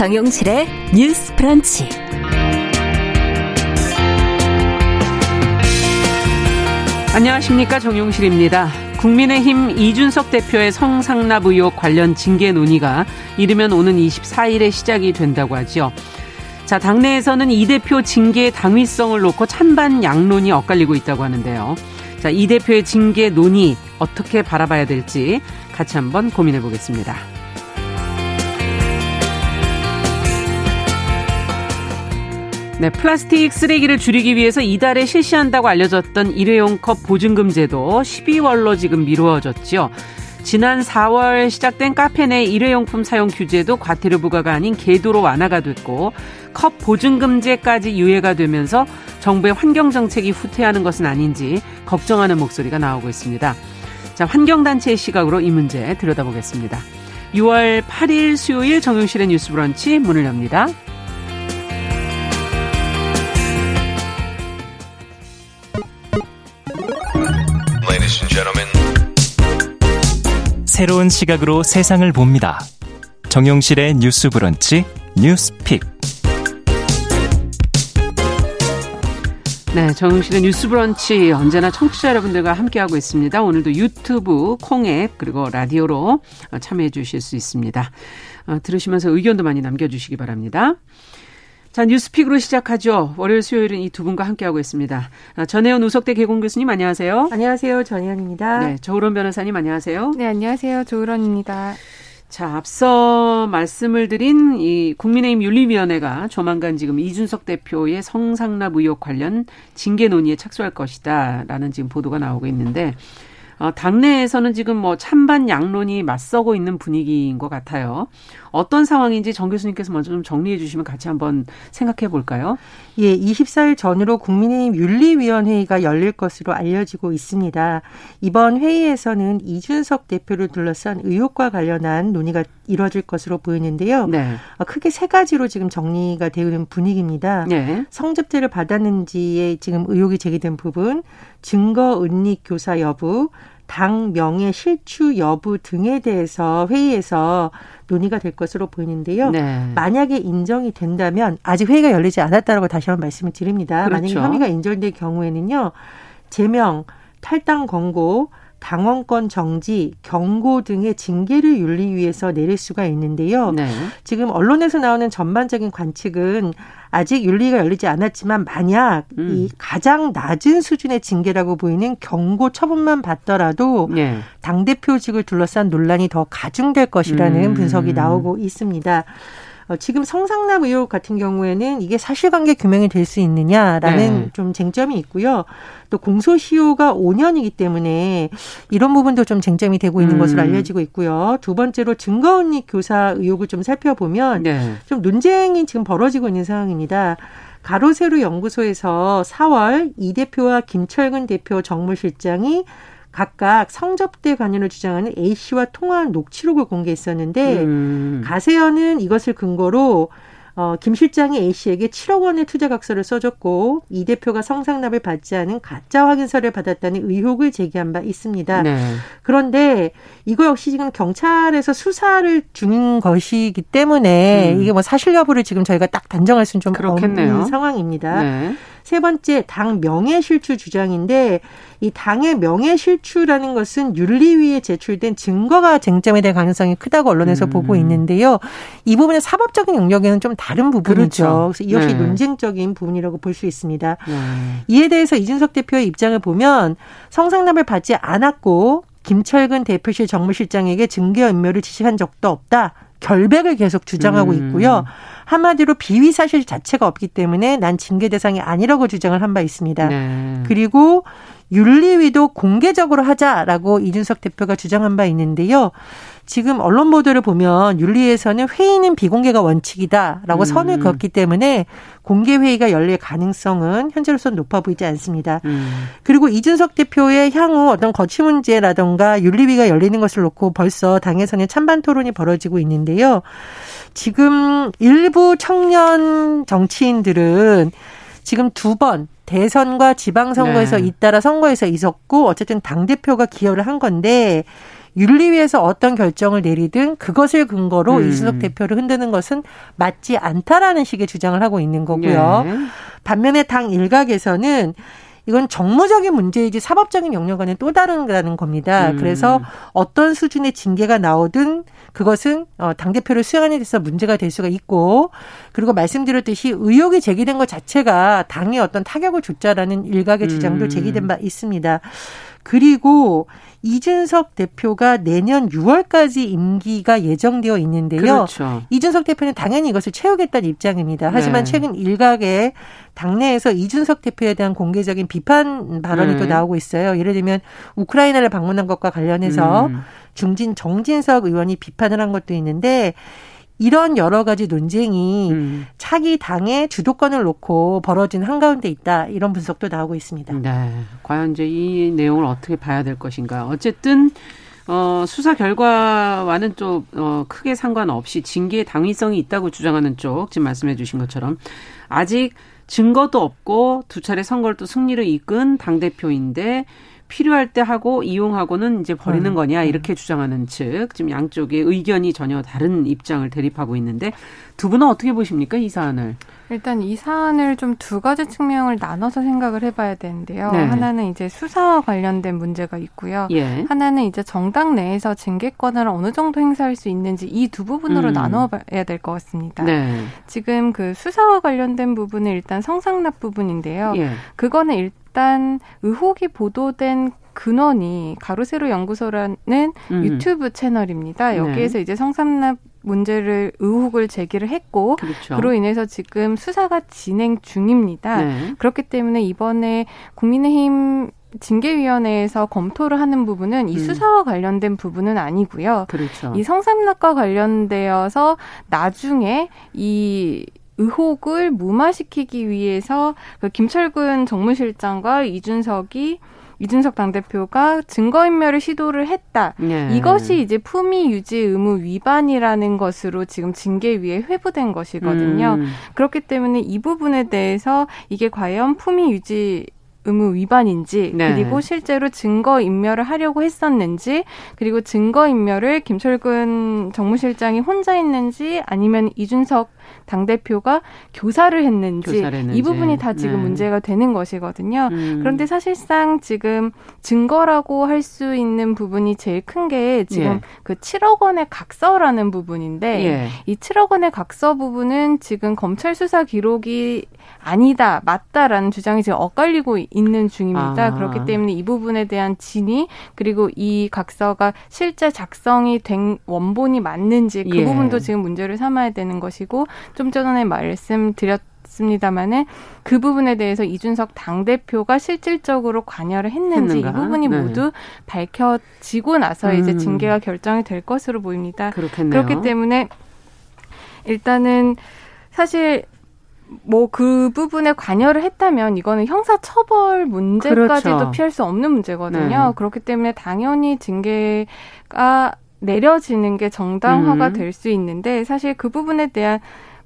정용실의 뉴스 프런치. 안녕하십니까 정용실입니다. 국민의힘 이준석 대표의 성상납 의혹 관련 징계 논의가 이르면 오는 24일에 시작이 된다고 하죠. 자, 당내에서는 이 대표 징계의 당위성을 놓고 찬반 양론이 엇갈리고 있다고 하는데요. 자, 이 대표의 징계 논의 어떻게 바라봐야 될지 같이 한번 고민해 보겠습니다. 네, 플라스틱 쓰레기를 줄이기 위해서 이달에 실시한다고 알려졌던 일회용 컵 보증금 제도 12월로 지금 미루어졌죠. 지난 4월 시작된 카페 내 일회용품 사용 규제도 과태료 부과가 아닌 계도로 완화가 됐고 컵 보증금제까지 유예가 되면서 정부의 환경 정책이 후퇴하는 것은 아닌지 걱정하는 목소리가 나오고 있습니다. 자, 환경단체의 시각으로 이 문제 들여다보겠습니다. 6월 8일 수요일 정용실의 뉴스 브런치 문을 엽니다. 새로운 시각으로 세상을 봅니다. 정용실의 뉴스 브런치 뉴스픽. 네, 정용실의 뉴스 브런치 언제나 청취자 여러분들과 함께하고 있습니다. 오늘도 유튜브, 콩앱, 그리고 라디오로 참여해 주실 수 있습니다. 어, 들으시면서 의견도 많이 남겨주시기 바랍니다. 자, 뉴스픽으로 시작하죠. 월요일, 수요일은 이 두 분과 함께하고 있습니다. 아, 전혜연 우석대 개공 교수님 안녕하세요. 안녕하세요. 전혜연입니다. 네, 조으론 변호사님 안녕하세요. 네, 안녕하세요. 조으론입니다. 자, 앞서 말씀을 드린 이 국민의힘 윤리위원회가 조만간 지금 이준석 대표의 성상납 의혹 관련 징계 논의에 착수할 것이다라는 지금 보도가 나오고 있는데 어, 당내에서는 지금 뭐 찬반 양론이 맞서고 있는 분위기인 것 같아요. 어떤 상황인지 정 교수님께서 먼저 좀 정리해 주시면 같이 한번 생각해 볼까요? 예, 24일 전으로 국민의힘 윤리위원회의가 열릴 것으로 알려지고 있습니다. 이번 회의에서는 이준석 대표를 둘러싼 의혹과 관련한 논의가 이뤄질 것으로 보이는데요. 네. 어, 크게 세 가지로 지금 정리가 되는 분위기입니다. 네. 성접대를 받았는지에 지금 의혹이 제기된 부분, 증거 은닉 교사 여부, 당 명예 실추 여부 등에 대해서 회의에서 논의가 될 것으로 보이는데요. 네. 만약에 인정이 된다면 아직 회의가 열리지 않았다라고 다시 한번 말씀을 드립니다. 그렇죠. 만약에 혐의가 인정될 경우에는요. 제명, 탈당 권고, 당원권 정지, 경고 등의 징계를 윤리 위해서 내릴 수가 있는데요. 네. 지금 언론에서 나오는 전반적인 관측은 아직 윤리가 열리지 않았지만 만약 음. 이 가장 낮은 수준의 징계라고 보이는 경고 처분만 받더라도 네. 당 대표직을 둘러싼 논란이 더 가중될 것이라는 음. 분석이 나오고 있습니다. 어, 지금 성상납 의혹 같은 경우에는 이게 사실관계 규명이 될 수 있느냐라는 네. 좀 쟁점이 있고요. 또 공소시효가 5년이기 때문에 이런 부분도 좀 쟁점이 되고 있는 음. 것으로 알려지고 있고요. 두 번째로 증거은닉 교사 의혹을 좀 살펴보면 네. 좀 논쟁이 지금 벌어지고 있는 상황입니다. 가로세로 연구소에서 4월 이 대표와 김철근 대표 정무실장이 각각 성접대 관련을 주장하는 A 씨와 통화한 녹취록을 공개했었는데 음. 가세현은 이것을 근거로 어, 김 실장이 A 씨에게 7억 원의 투자각서를 써줬고 이 대표가 성상납을 받지 않은 가짜 확인서를 받았다는 의혹을 제기한 바 있습니다. 네. 그런데 이거 역시 지금 경찰에서 수사를 중인 것이기 때문에 음. 이게 뭐 사실 여부를 지금 저희가 딱 단정할 수는 좀 그렇겠네요. 없는 상황입니다. 네. 세 번째 당 명예실추 주장인데 이 당의 명예실추라는 것은 윤리위에 제출된 증거가 쟁점이 될 가능성이 크다고 언론에서 음. 보고 있는데요. 이 부분은 사법적인 영역에는 좀 다른 부분이죠. 그렇죠. 그래서 이것이 네. 논쟁적인 부분이라고 볼 수 있습니다. 네. 이에 대해서 이준석 대표의 입장을 보면 성상납을 받지 않았고 김철근 대표실 정무실장에게 증거 인멸을 지시한 적도 없다. 결백을 계속 주장하고 음. 있고요. 한마디로 비위 사실 자체가 없기 때문에 난 징계 대상이 아니라고 주장을 한 바 있습니다. 네. 그리고 윤리위도 공개적으로 하자라고 이준석 대표가 주장한 바 있는데요. 지금 언론 보도를 보면 윤리에서는 회의는 비공개가 원칙이다라고 음. 선을 그었기 때문에 공개 회의가 열릴 가능성은 현재로서는 높아 보이지 않습니다. 음. 그리고 이준석 대표의 향후 어떤 거취 문제라던가 윤리위가 열리는 것을 놓고 벌써 당에서는 찬반 토론이 벌어지고 있는데요. 지금 일부 청년 정치인들은 지금 두번 대선과 지방선거에서 네. 잇따라 선거에서 있었고 어쨌든 당대표가 기여를 한 건데 윤리위에서 어떤 결정을 내리든 그것을 근거로 음. 이준석 대표를 흔드는 것은 맞지 않다라는 식의 주장을 하고 있는 거고요. 예. 반면에 당 일각에서는 이건 정무적인 문제이지 사법적인 영역과는 또 다른다는 겁니다. 음. 그래서 어떤 수준의 징계가 나오든 그것은 어, 당대표를 수행하는 데서 문제가 될 수가 있고 그리고 말씀드렸듯이 의혹이 제기된 것 자체가 당에 어떤 타격을 줬자라는 일각의 주장도 음. 제기된 바 있습니다. 그리고 이준석 대표가 내년 6월까지 임기가 예정되어 있는데요. 그렇죠. 이준석 대표는 당연히 이것을 채우겠다는 입장입니다. 하지만 네. 최근 일각에 당내에서 이준석 대표에 대한 공개적인 비판 발언이 네. 또 나오고 있어요. 예를 들면 우크라이나를 방문한 것과 관련해서 음. 중진 정진석 의원이 비판을 한 것도 있는데 이런 여러 가지 논쟁이 음. 차기 당의 주도권을 놓고 벌어진 한가운데 있다. 이런 분석도 나오고 있습니다. 네. 과연 이제 이 내용을 어떻게 봐야 될 것인가. 어쨌든 어, 수사 결과와는 좀 어, 크게 상관없이 징계의 당위성이 있다고 주장하는 쪽 지금 말씀해 주신 것처럼 아직 증거도 없고 두 차례 선거를 또 승리로 이끈 당 대표인데 필요할 때 하고 이용하고는 이제 버리는 음, 거냐 이렇게 주장하는 측 지금 양쪽의 의견이 전혀 다른 입장을 대립하고 있는데 두 분은 어떻게 보십니까 이 사안을? 일단 이 사안을 좀 두 가지 측면을 나눠서 생각을 해봐야 되는데요. 네. 하나는 이제 수사와 관련된 문제가 있고요. 예. 하나는 이제 정당 내에서 징계권을 어느 정도 행사할 수 있는지 이 두 부분으로 음. 나눠봐야 될 것 같습니다. 네. 지금 그 수사와 관련된 부분은 일단 성상납 부분인데요. 예. 그거는 일 단 의혹이 보도된 근원이 가로세로 연구소라는 음. 유튜브 채널입니다. 네. 여기에서 이제 성상납 문제를 의혹을 제기를 했고 그렇죠. 그로 인해서 지금 수사가 진행 중입니다. 네. 그렇기 때문에 이번에 국민의힘 징계위원회에서 검토를 하는 부분은 이 음. 수사와 관련된 부분은 아니고요. 그렇죠. 이 성삼락과 관련되어서 나중에 이 의혹을 무마시키기 위해서 그 김철근 정무실장과 이준석이 이준석 당대표가 증거인멸을 시도를 했다. 예. 이것이 이제 품위 유지 의무 위반이라는 것으로 지금 징계위에 회부된 것이거든요. 음. 그렇기 때문에 이 부분에 대해서 이게 과연 품위 유지 의무 위반인지 네. 그리고 실제로 증거 인멸을 하려고 했었는지 그리고 증거 인멸을 김철근 정무실장이 혼자 했는지 아니면 이준석 당 대표가 교사를 했는지, 교사를 했는지. 이 부분이 다 지금 네. 문제가 되는 것이거든요. 음. 그런데 사실상 지금 증거라고 할 수 있는 부분이 제일 큰 게 지금 예. 그 7억 원의 각서라는 부분인데 예. 이 7억 원의 각서 부분은 지금 검찰 수사 기록이 아니다, 맞다라는 주장이 지금 엇갈리고 있는 중입니다. 아. 그렇기 때문에 이 부분에 대한 진위 그리고 이 각서가 실제 작성이 된 원본이 맞는지 그 예. 부분도 지금 문제를 삼아야 되는 것이고 좀 전에 말씀드렸 습니다만은 그 부분에 대해서 이준석 당 대표가 실질적으로 관여를 했는지 했는가? 이 부분이 네. 모두 밝혀지고 나서 이제 음. 징계가 결정이 될 것으로 보입니다. 그렇겠네요. 그렇기 때문에 일단은 사실 뭐그 부분에 관여를 했다면 이거는 형사 처벌 문제까지도 그렇죠. 피할 수 없는 문제거든요. 네. 그렇기 때문에 당연히 징계가 내려지는 게 정당화가 음. 될수 있는데 사실 그 부분에 대한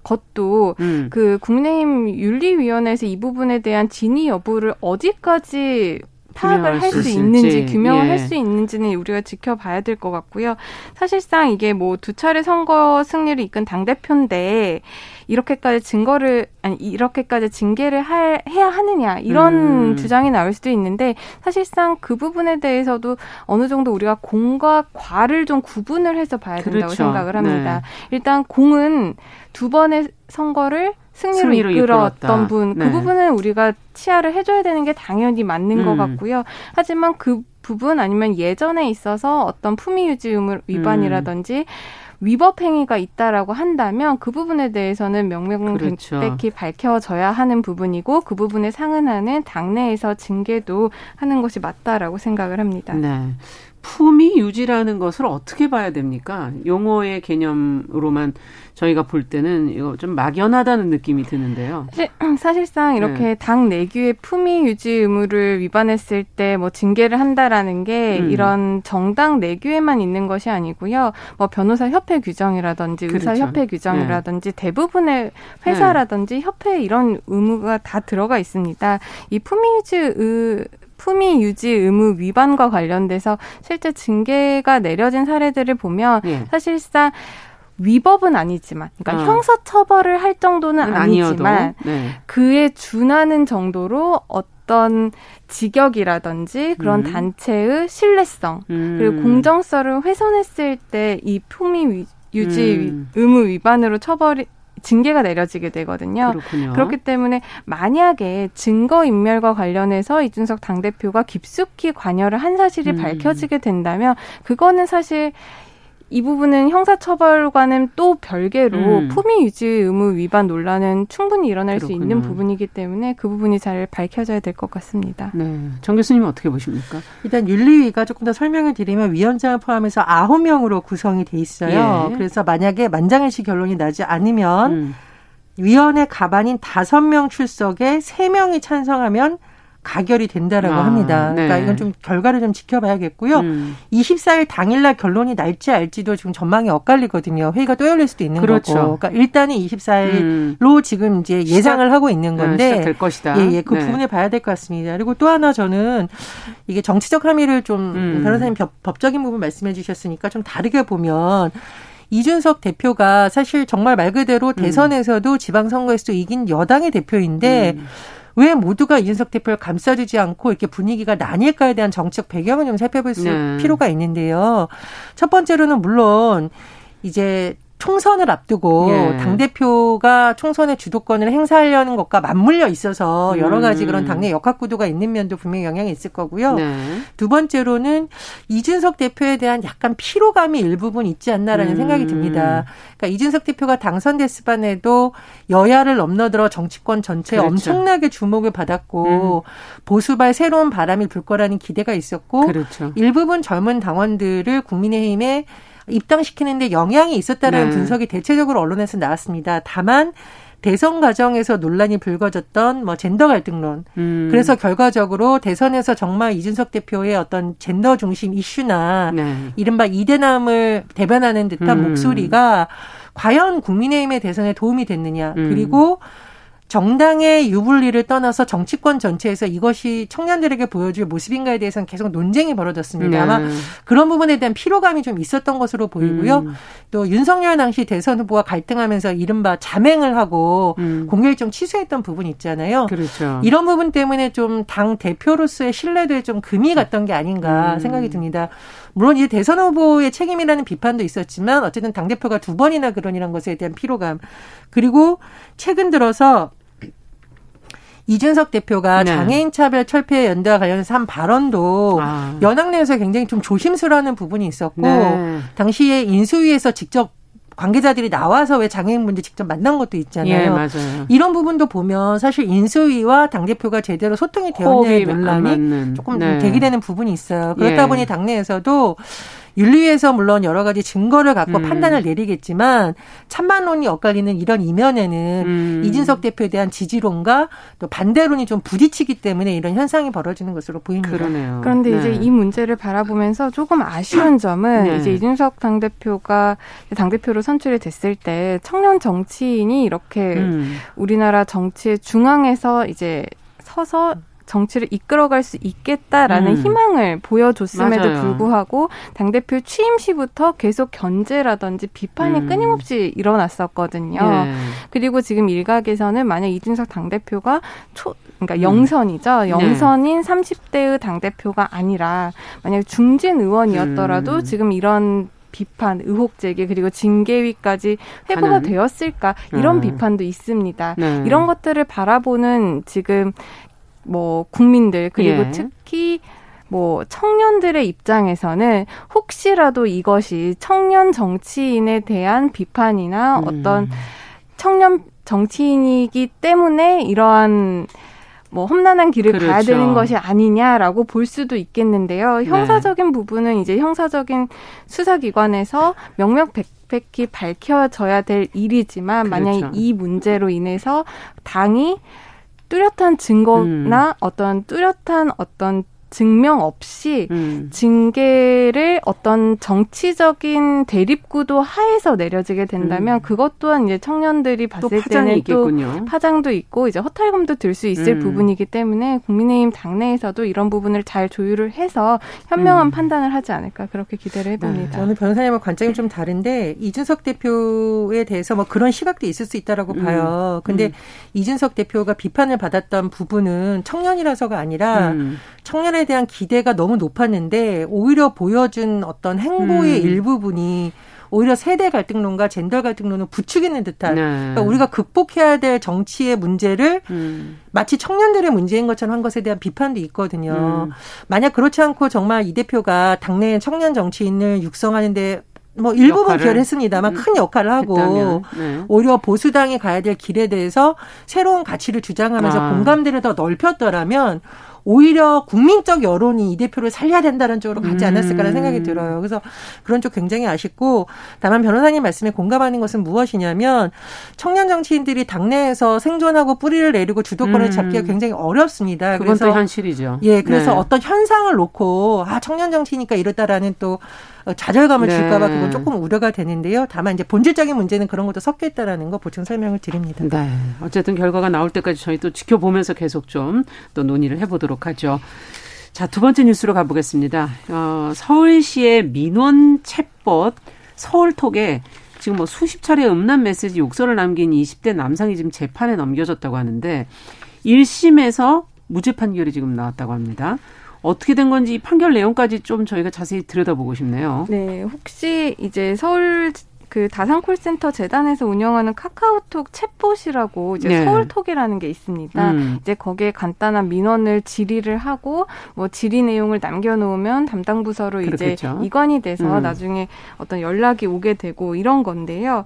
것도 음. 그 국민의힘 윤리위원회에서 이 부분에 대한 진위 여부를 어디까지 파악을 할 수. 있는지 규명을 예. 할수 있는지는 우리가 지켜봐야 될 것 같고요. 사실상 이게 뭐 두 차례 선거 승리를 이끈 당 대표인데 이렇게까지 증거를 아니 이렇게까지 징계를 할, 해야 하느냐 이런 음. 주장이 나올 수도 있는데 사실상 그 부분에 대해서도 어느 정도 우리가 공과 과를 좀 구분을 해서 봐야 된다고 그렇죠. 생각을 합니다. 네. 일단 공은 두 번의 선거를 승리로, 승리로 이끌었던. 분, 그 네. 부분은 우리가 치아를 해줘야 되는 게 당연히 맞는 것 음. 같고요. 하지만 그 부분 아니면 예전에 있어서 어떤 품위 유지 의무 위반이라든지 위법 행위가 있다라고 한다면 그 부분에 대해서는 그렇죠. 명명백백히 밝혀져야 하는 부분이고 그 부분에 상응하는 당내에서 징계도 하는 것이 맞다라고 생각을 합니다. 네. 품위 유지라는 것을 어떻게 봐야 됩니까? 용어의 개념으로만 저희가 볼 때는 이거 좀 막연하다는 느낌이 드는데요. 사실- 사실상 이렇게 네. 당 내규의 품위 유지 의무를 위반했을 때 뭐 징계를 한다라는 게 음. 이런 정당 내규에만 있는 것이 아니고요. 뭐 변호사 협회 규정이라든지 그렇죠. 의사 협회 규정이라든지 대부분의 회사라든지 협회 이런 의무가 다 들어가 있습니다. 이 품위 유지 의 품위 유지 의무 위반과 관련돼서 실제 징계가 내려진 사례들을 보면 예. 사실상 위법은 아니지만, 그러니까 어. 형사 처벌을 할 정도는 아니지만 네. 그에 준하는 정도로 어떤 직역이라든지 그런 음. 단체의 신뢰성 음. 그리고 공정성을 훼손했을 때 이 품위 유지 음. 의무 위반으로 처벌이 징계가 내려지게 되거든요. 그렇군요. 그렇기 때문에 만약에 증거 인멸과 관련해서 이준석 당 대표가 깊숙이 관여를 한 사실이 음. 밝혀지게 된다면 그거는 사실 이 부분은 형사처벌과는 또 별개로 음. 품위 유지 의무 위반 논란은 충분히 일어날 그렇군요. 수 있는 부분이기 때문에 그 부분이 잘 밝혀져야 될 것 같습니다. 네. 정 교수님은 어떻게 보십니까? 일단 윤리위가 조금 더 설명을 드리면 위원장을 포함해서 아홉 명으로 구성이 돼 있어요. 예. 그래서 만약에 만장일치 결론이 나지 않으면 음. 위원회 가반인 다섯 명 출석에 세 명이 찬성하면 가결이 된다라고 아, 합니다. 그러니까 네. 이건 좀 결과를 좀 지켜봐야겠고요. 음. 24일 당일날 결론이 날지 알지도 지금 전망이 엇갈리거든요. 회의가 또 열릴 수도 있는 그렇죠. 거고. 그러니까 일단은 24일로 음. 지금 이제 예상을 시작, 하고 있는 네, 건데 네, 될 것이다. 예, 예. 그 네. 부분을 봐야 될 것 같습니다. 그리고 또 하나 저는 이게 정치적 함의를 좀 음. 변호사님 법 적인 부분 말씀해 주셨으니까 좀 다르게 보면 이준석 대표가 사실 정말 말 그대로 음. 대선에서도 지방선거에서도 이긴 여당의 대표인데 음. 왜 모두가 이준석 대표를 감싸주지 않고 이렇게 분위기가 나뉠까에 대한 정책 배경을 좀 살펴볼 수 네. 필요가 있는데요. 첫 번째로는 물론 이제 총선을 앞두고 예. 당 대표가 총선의 주도권을 행사하려는 것과 맞물려 있어서 여러 가지 그런 음. 당내 역학 구도가 있는 면도 분명히 영향이 있을 거고요. 네. 두 번째로는 이준석 대표에 대한 약간 피로감이 일부분 있지 않나라는 음. 생각이 듭니다. 그러니까 이준석 대표가 당선됐을 반에도 여야를 넘나들어 정치권 전체에 그렇죠. 엄청나게 주목을 받았고 음. 보수발 새로운 바람이 불 거라는 기대가 있었고 그렇죠. 일부분 젊은 당원들을 국민의힘에 입당시키는데 영향이 있었다는 네. 분석이 대체적으로 언론에서 나왔습니다. 다만 대선 과정에서 논란이 불거졌던 뭐 젠더 갈등론. 음. 그래서 결과적으로 대선에서 정말 이준석 대표의 어떤 젠더 중심 이슈나 네. 이른바 이대남을 대변하는 듯한 음. 목소리가 과연 국민의힘의 대선에 도움이 됐느냐. 음. 그리고 정당의 유불리를 떠나서 정치권 전체에서 이것이 청년들에게 보여줄 모습인가에 대해서는 계속 논쟁이 벌어졌습니다. 네. 아마 그런 부분에 대한 피로감이 좀 있었던 것으로 보이고요. 음. 또 윤석열 당시 대선 후보와 갈등하면서 이른바 자맹을 하고 음. 공개일정 취소했던 부분 있잖아요. 그렇죠. 이런 부분 때문에 좀 당 대표로서의 신뢰도에 좀 금이 갔던 게 아닌가 음. 생각이 듭니다. 물론 이제 대선 후보의 책임이라는 비판도 있었지만 어쨌든 당 대표가 두 번이나 그런 이런 것에 대한 피로감 그리고 최근 들어서 이준석 대표가 네. 장애인 차별 철폐 연대와 관련해서 한 발언도 아. 연합 내에서 굉장히 좀 조심스러워하는 부분이 있었고 네. 당시에 인수위에서 직접 관계자들이 나와서 왜 장애인분들 직접 만난 것도 있잖아요. 예. 이런 부분도 보면 사실 인수위와 당대표가 제대로 소통이 되었냐의 논란이 조금 네. 대기되는 부분이 있어요. 그렇다 예. 보니 당내에서도 윤리위에서 물론 여러 가지 증거를 갖고 음. 판단을 내리겠지만 찬반론이 엇갈리는 이런 이면에는 음. 이진석 대표에 대한 지지론과 또 반대론이 좀 부딪히기 때문에 이런 현상이 벌어지는 것으로 보입니다. 그러네요. 그런데 네. 이제 이 문제를 바라보면서 조금 아쉬운 점은 네. 이제 이준석 당대표가 당대표로 선출이 됐을 때 청년 정치인이 이렇게 음. 우리나라 정치의 중앙에서 이제 서서 정치를 이끌어갈 수 있겠다라는 음. 희망을 보여줬음에도 맞아요. 불구하고 당 대표 취임 시부터 계속 견제라든지 비판이 음. 끊임없이 일어났었거든요. 예. 그리고 지금 일각에서는 만약 이준석 당 대표가 초, 그러니까 음. 영선이죠. 네. 영선인 네. 30대의 당 대표가 아니라 만약 중진 의원이었더라도 음. 지금 이런 비판, 의혹 제기 그리고 징계위까지 회부가 되었을까 이런 음. 비판도 있습니다. 네. 이런 것들을 바라보는 지금 뭐 국민들 그리고 예. 특히 뭐 청년들의 입장에서는 혹시라도 이것이 청년 정치인에 대한 비판이나 음. 어떤 청년 정치인이기 때문에 이러한 뭐 험난한 길을 그렇죠. 가야 되는 것이 아니냐라고 볼 수도 있겠는데요. 네. 형사적인 네. 부분은 이제 형사적인 수사기관에서 명명백백히 밝혀져야 될 일이지만 그렇죠. 만약 이 문제로 인해서 당이 뚜렷한 증거나 음. 어떤 뚜렷한 어떤 증명 없이 음. 징계를 어떤 정치적인 대립구도 하에서 내려지게 된다면 음. 그것 또한 이제 청년들이 봤을 또 때는 있겠군요. 또 파장도 있고 이제 허탈감도 들 수 있을 음. 부분이기 때문에 국민의힘 당내에서도 이런 부분을 잘 조율을 해서 현명한 음. 판단을 하지 않을까 그렇게 기대를 해봅니다. 네. 저는 변호사님과 관점이 좀 다른데 이준석 대표에 대해서 뭐 그런 시각도 있을 수 있다라고 음. 봐요. 근데 음. 이준석 대표가 비판을 받았던 부분은 청년이라서가 아니라 청년에 대한 기대가 너무 높았는데 오히려 보여준 어떤 행보의 음. 일부분이 오히려 세대 갈등론과 젠더 갈등론을 부추기는 듯한 네. 그러니까 우리가 극복해야 될 정치의 문제를 음. 마치 청년들의 문제인 것처럼 한 것에 대한 비판도 있거든요. 음. 만약 그렇지 않고 정말 이 대표가 당내 청년 정치인을 육성하는데 뭐 일부분 기여했습니다만 음, 큰 역할을 하고 네. 오히려 보수당이 가야 될 길에 대해서 새로운 가치를 주장하면서 아. 공감대를 더 넓혔더라면 오히려 국민적 여론이 이 대표를 살려야 된다는 쪽으로 가지 않았을까라는 음. 생각이 들어요. 그래서 그런 쪽 굉장히 아쉽고 다만 변호사님 말씀에 공감하는 것은 무엇이냐면 청년 정치인들이 당내에서 생존하고 뿌리를 내리고 주도권을 음. 잡기가 굉장히 어렵습니다. 그건 그래서 또 현실이죠. 예, 그래서 네. 어떤 현상을 놓고 아 청년 정치니까 이렇다라는 또 좌절감을 네. 줄까봐 그건 조금 우려가 되는데요. 다만 이제 본질적인 문제는 그런 것도 섞여 있다라는 거 보충 설명을 드립니다. 네. 어쨌든 결과가 나올 때까지 저희 또 지켜보면서 계속 좀 또 논의를 해보도록 하죠. 자, 두 번째 뉴스로 가보겠습니다. 어, 서울시의 민원 챗봇 서울톡에 지금 뭐 수십 차례 음란 메시지 욕설을 남긴 20대 남성이 지금 재판에 넘겨졌다고 하는데 1심에서 무죄 판결이 지금 나왔다고 합니다. 어떻게 된 건지 판결 내용까지 좀 저희가 자세히 들여다보고 싶네요. 네, 혹시 이제 서울 그 다산 콜센터 재단에서 운영하는 카카오톡 챗봇이라고 이제 네. 서울톡이라는 게 있습니다. 음. 이제 거기에 간단한 민원을 질의를 하고 뭐 질의 내용을 남겨놓으면 담당 부서로 그렇겠죠. 이제 이관이 돼서 음. 나중에 어떤 연락이 오게 되고 이런 건데요.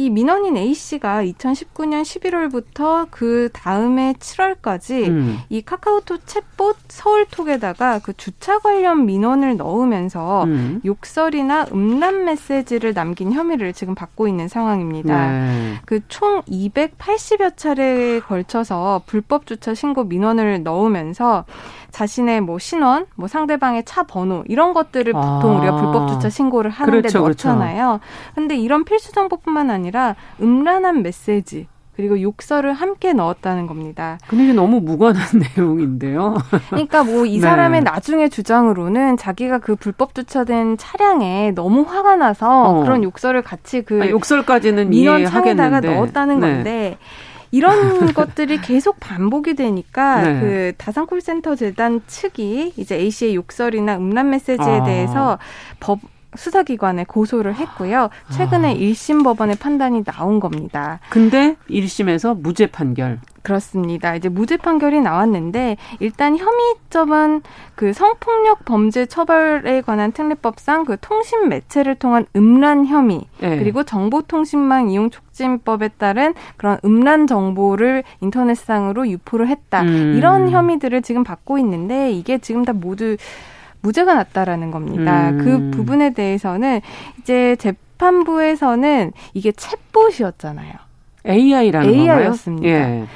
이 민원인 A 씨가 2019년 11월부터 그 다음에 7월까지 음. 이 카카오톡 챗봇 서울톡에다가 그 주차 관련 민원을 넣으면서 음. 욕설이나 음란 메시지를 남긴 혐의를 지금 받고 있는 상황입니다. 네. 그총 280여 차례에 걸쳐서 불법 주차 신고 민원을 넣으면서 자신의 뭐 신원, 뭐 상대방의 차 번호 이런 것들을 보통 아. 우리가 불법 주차 신고를 하는데 그렇죠, 그렇죠. 넣잖아요. 그렇죠. 근데 이런 필수 정보뿐만 아니라 음란한 메시지 그리고 욕설을 함께 넣었다는 겁니다. 근데 이게 너무 무관한 내용인데요. 그러니까 뭐이 네. 사람의 네. 나중에 주장으로는 자기가 그 불법 주차된 차량에 너무 화가 나서 어. 그런 욕설을 같이 그 아, 욕설까지는 민원 창에다가 넣었다는 네. 건데 이런 것들이 계속 반복이 되니까 네. 그 다산 콜센터 재단 측이 이제 A 씨의 욕설이나 음란 메시지에 아. 대해서 법 수사기관에 고소를 했고요. 최근에 아. 1심 법원의 판단이 나온 겁니다. 근데 1심에서 무죄 판결. 그렇습니다. 이제 무죄 판결이 나왔는데 일단 혐의점은 그 성폭력 범죄 처벌에 관한 특례법상 그 통신 매체를 통한 음란 혐의 네. 그리고 정보통신망 이용 촉진법에 따른 그런 음란 정보를 인터넷상으로 유포를 했다. 음. 이런 혐의들을 지금 받고 있는데 이게 지금 다 모두 무죄가 났다라는 겁니다. 음. 그 부분에 대해서는 이제 재판부에서는 이게 챗봇이었잖아요. AI라는 AI였습니다. 예.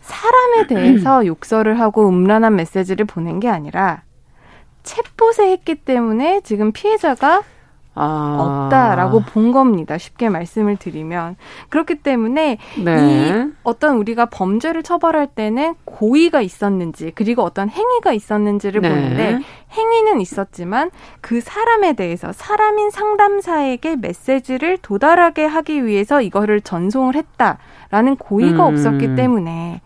사람에 대해서 욕설을 하고 음란한 메시지를 보낸 게 아니라 챗봇에 했기 때문에 지금 피해자가 아. 없다라고 본 겁니다. 쉽게 말씀을 드리면. 그렇기 때문에 네. 이 어떤 우리가 범죄를 처벌할 때는 고의가 있었는지 그리고 어떤 행위가 있었는지를 네. 보는데 행위는 있었지만 그 사람에 대해서 사람인 상담사에게 메시지를 도달하게 하기 위해서 이거를 전송을 했다라는 고의가 음. 없었기 때문에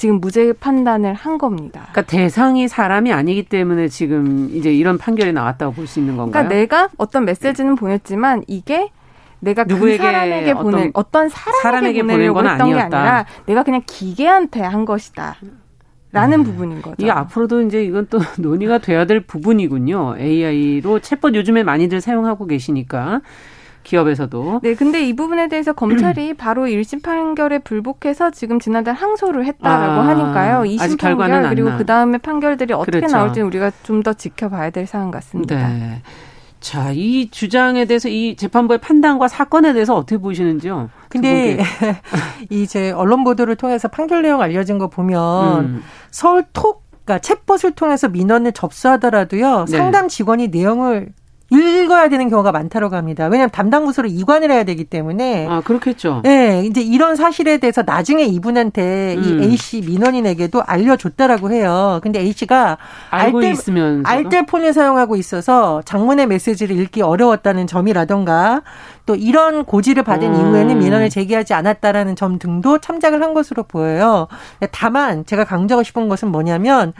지금 무죄 판단을 한 겁니다. 그러니까 대상이 사람이 아니기 때문에 지금 이제 이런 판결이 나왔다고 볼 수 있는 건가요? 그러니까 내가 어떤 메시지는 보냈지만 이게 내가 그 사람에게 어떤, 보낼 어떤 사람에게, 사람에게 보내려고 했던 아니었다. 게 아니라 내가 그냥 기계한테 한 것이다. 라는 음. 부분인 거죠. 이게 앞으로도 이제 이건 또 논의가 돼야 될 부분이군요. AI로 챗봇 요즘에 많이들 사용하고 계시니까. 기업에서도. 네, 근데 이 부분에 대해서 검찰이 바로 1심 판결에 불복해서 지금 지난달 항소를 했다라고 아, 하니까요. 2심 판결 그리고 그 다음에 판결들이 어떻게 그렇죠. 나올지 우리가 좀 더 지켜봐야 될 사안 같습니다. 네. 자, 이 주장에 대해서 이 재판부의 판단과 사건에 대해서 어떻게 보시는지요? 근데 이제 언론 보도를 통해서 판결 내용 알려진 거 보면 음. 서울 톡 그러니까 챗봇을 통해서 민원을 접수하더라도요. 네. 상담 직원이 내용을 읽어야 되는 경우가 많다고 합니다. 왜냐하면 담당 부서로 이관을 해야 되기 때문에. 아, 그렇겠죠. 네, 이제 이런 사실에 대해서 나중에 이분한테 음. 이 A 씨 민원인에게도 알려줬다라고 해요. 근데 A 씨가 알고 알뜰, 있으면 알뜰폰을 사용하고 있어서 장문의 메시지를 읽기 어려웠다는 점이라던가 또 이런 고지를 받은 음. 이후에는 민원을 제기하지 않았다라는 점 등도 참작을 한 것으로 보여요. 다만 제가 강조하고 싶은 것은 뭐냐면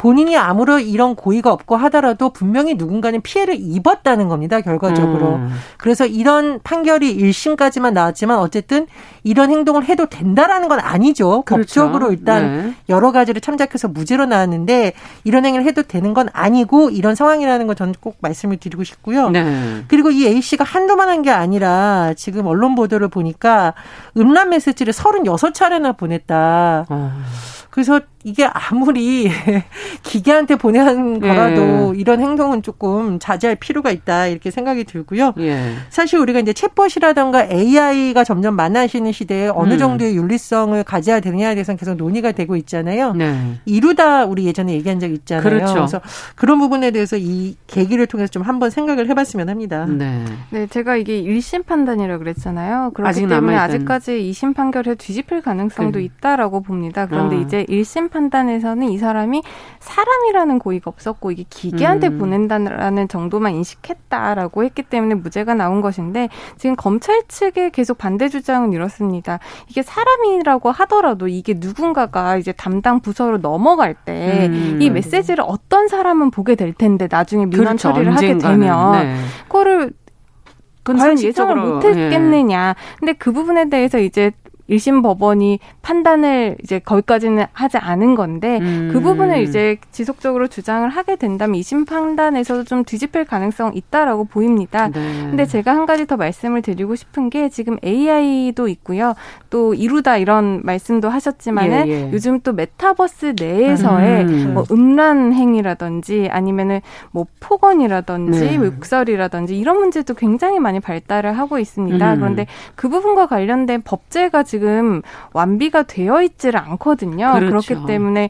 본인이 아무런 이런 고의가 없고 하더라도 분명히 누군가는 피해를 입었다는 겁니다, 결과적으로. 음. 그래서 이런 판결이 1심까지만 나왔지만 어쨌든 이런 행동을 해도 된다라는 건 아니죠. 그렇죠. 법적으로 일단 네. 여러 가지를 참작해서 무죄로 나왔는데 이런 행위를 해도 되는 건 아니고 이런 상황이라는 걸 저는 꼭 말씀을 드리고 싶고요. 네. 그리고 이 A 씨가 한두만 한 게 아니라 지금 언론 보도를 보니까 음란 메시지를 36차례나 보냈다. 어. 그래서 이게 아무리 기계한테 보내는 거라도 예. 이런 행동은 조금 자제할 필요가 있다 이렇게 생각이 들고요. 예. 사실 우리가 이제 챗봇이라던가 AI가 점점 많아지는 시대에 어느 음. 정도의 윤리성을 가져야 되느냐에 대해서는 계속 논의가 되고 있잖아요. 네. 이루다 우리 예전에 얘기한 적 있잖아요. 그렇죠. 그래서 그런 부분에 대해서 이 계기를 통해서 좀 한번 생각을 해봤으면 합니다. 네, 네 제가 이게 1심 판단이라고 그랬잖아요. 그렇기 아직 때문에 아직까지 2심 판결에 뒤집힐 가능성도 그. 있다라고 봅니다. 그런데 어. 이제 1심 판단에서는 이 사람이 사람이라는 고의가 없었고 이게 기계한테 음. 보낸다는 정도만 인식했다라고 했기 때문에 무죄가 나온 것인데 지금 검찰 측의 계속 반대 주장은 이렇습니다. 이게 사람이라고 하더라도 이게 누군가가 이제 담당 부서로 넘어갈 때이 음. 메시지를 어떤 사람은 보게 될 텐데 나중에 민원 그렇죠. 처리를 하게 되면 네. 그거를 과연 예상을 못했겠느냐. 예. 근데 그 부분에 대해서 이제 1심 법원이 판단을 이제 거기까지는 하지 않은 건데 음. 그 부분을 이제 지속적으로 주장을 하게 된다면 2심 판단에서도 좀 뒤집힐 가능성 있다라고 보입니다. 네. 근데 제가 한 가지 더 말씀을 드리고 싶은 게 지금 AI도 있고요. 또 이루다 이런 말씀도 하셨지만은 예, 예. 요즘 또 메타버스 내에서의 음. 뭐 음란 행위라든지 아니면은 뭐 폭언이라든지 네. 욕설이라든지 이런 문제도 굉장히 많이 발달을 하고 있습니다. 음. 그런데 그 부분과 관련된 법제가 지금 지금 완비가 되어 있지를 않거든요. 그렇죠. 그렇기 때문에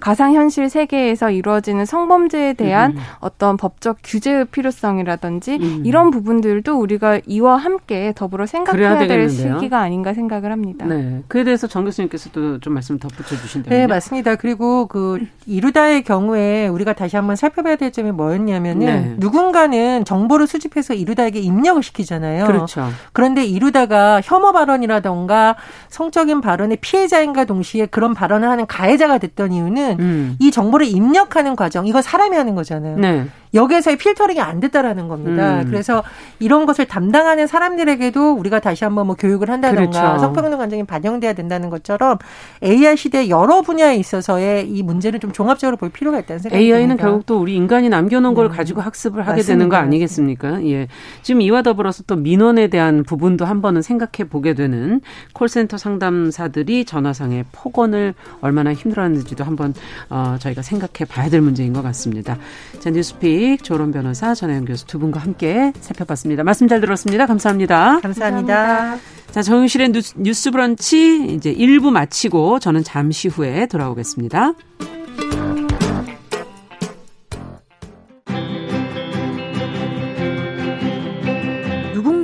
가상현실 세계에서 이루어지는 성범죄에 대한 음. 어떤 법적 규제의 필요성이라든지 음. 이런 부분들도 우리가 이와 함께 더불어 생각해야 될 시기가 아닌가 생각을 합니다. 네. 그에 대해서 정 교수님께서도 좀 말씀 덧붙여 주신다면요. 네, 맞습니다. 그리고 그 이루다의 경우에 우리가 다시 한번 살펴봐야 될 점이 뭐였냐면은 네. 누군가는 정보를 수집해서 이루다에게 입력을 시키잖아요. 그렇죠. 그런데 이루다가 혐오 발언이라던가 성적인 발언의 피해자인가 동시에 그런 발언을 하는 가해자가 됐던 이유는 보면은 음. 이 정보를 입력하는 과정 이거 사람이 하는 거잖아요. 네. 여기에서의 필터링이 안 됐다라는 겁니다. 음. 그래서 이런 것을 담당하는 사람들에게도 우리가 다시 한번 뭐 교육을 한다던가 그렇죠. 성평등 관점이 반영돼야 된다는 것처럼 AI 시대 여러 분야에 있어서의 이 문제를 좀 종합적으로 볼 필요가 있다는 생각이 AI는 듭니다. 결국 또 우리 인간이 남겨놓은 걸 음. 가지고 학습을 하게 맞습니다. 되는 거 아니겠습니까? 예. 지금 이와 더불어서 또 민원에 대한 부분도 한 번은 생각해 보게 되는 콜센터 상담사들이 전화상의 폭언을 얼마나 힘들어하는지도 한번 어, 저희가 생각해 봐야 될 문제인 것 같습니다. 자, 뉴스픽 뮤직 조론 변호사 전혜영 교수 두 분과 함께 살펴봤습니다. 말씀 잘 들었습니다. 감사합니다. 감사합니다. 감사합니다. 자, 정윤실의 뉴스, 뉴스 브런치 이제 1부 마치고 저는 잠시 후에 돌아오겠습니다.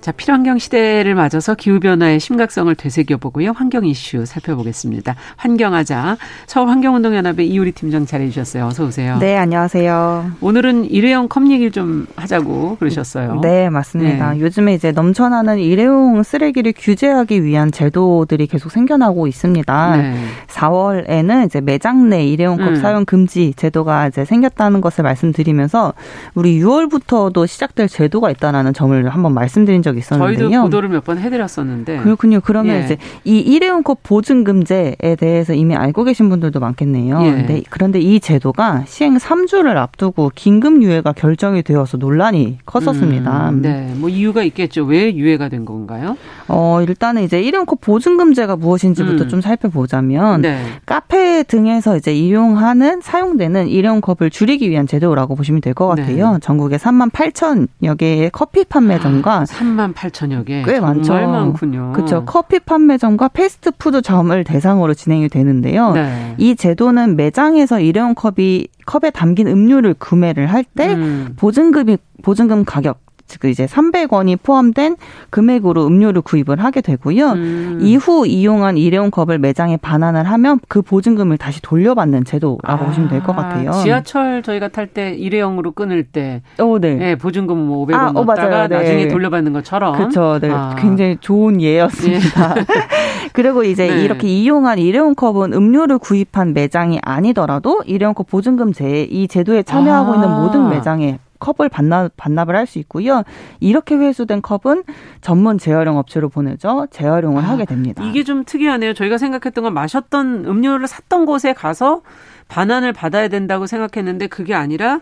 자, 필환경 시대를 맞아서 기후변화의 심각성을 되새겨보고요. 환경 이슈 살펴보겠습니다. 환경하자. 서울환경운동연합의 이우리 팀장 잘해주셨어요. 어서 오세요. 네, 안녕하세요. 오늘은 일회용 컵 얘기를 좀 하자고 그러셨어요. 네, 맞습니다. 네. 요즘에 이제 넘쳐나는 일회용 쓰레기를 규제하기 위한 제도들이 계속 생겨나고 있습니다. 네. 4월에는 이제 매장 내 일회용 컵 음. 사용 금지 제도가 이제 생겼다는 것을 말씀드리면서 우리 6월부터도 시작될 제도가 있다라는 점을 한번 말씀드린 적이 있었는데요. 저희도 보도를 몇 번 해드렸었는데. 그렇군요. 그러면 예. 이제 이 일회용 컵 보증금제에 대해서 이미 알고 계신 분들도 많겠네요. 예. 근데 그런데 이 제도가 시행 3주를 앞두고 긴급 유예가 결정이 되어서 논란이 컸었습니다. 음, 네, 뭐 이유가 있겠죠. 왜 유예가 된 건가요? 어 일단은 이제 일회용 컵 보증금제가 무엇인지부터 음. 좀 살펴보자면 네. 카페 등에서 이제 이용하는 사용되는 일회용 컵을 줄이기 위한 제도라고 보시면 될 것 같아요. 네. 전국에 3만 8천여 개의 커피 판매점과 아, 3만 8천여 개. 꽤 많죠. 정말 많군요. 그렇죠. 커피 판매점과 패스트푸드점을 대상으로 진행이 되는데요. 네. 이 제도는 매장에서 일회용 컵이 컵에 담긴 음료를 구매를 할때 음. 보증금이 보증금 가격 즉 이제 300원이 포함된 금액으로 음료를 구입을 하게 되고요. 음. 이후 이용한 일회용 컵을 매장에 반환을 하면 그 보증금을 다시 돌려받는 제도라고 아, 보시면 될 것 같아요. 지하철 저희가 탈 때 일회용으로 끊을 때 어, 네. 네 보증금 뭐 500원 아, 어, 넣었다가 네. 나중에 돌려받는 것처럼 그렇죠. 네. 아. 굉장히 좋은 예였습니다. 예. 그리고 이제 네. 이렇게 이용한 일회용 컵은 음료를 구입한 매장이 아니더라도 일회용 컵 보증금 제 이 제도에 참여하고 아. 있는 모든 매장에 컵을 반납, 반납을 할 수 있고요. 이렇게 회수된 컵은 전문 재활용 업체로 보내죠. 재활용을 아, 하게 됩니다. 이게 좀 특이하네요. 저희가 생각했던 건 마셨던 음료를 샀던 곳에 가서 반환을 받아야 된다고 생각했는데 그게 아니라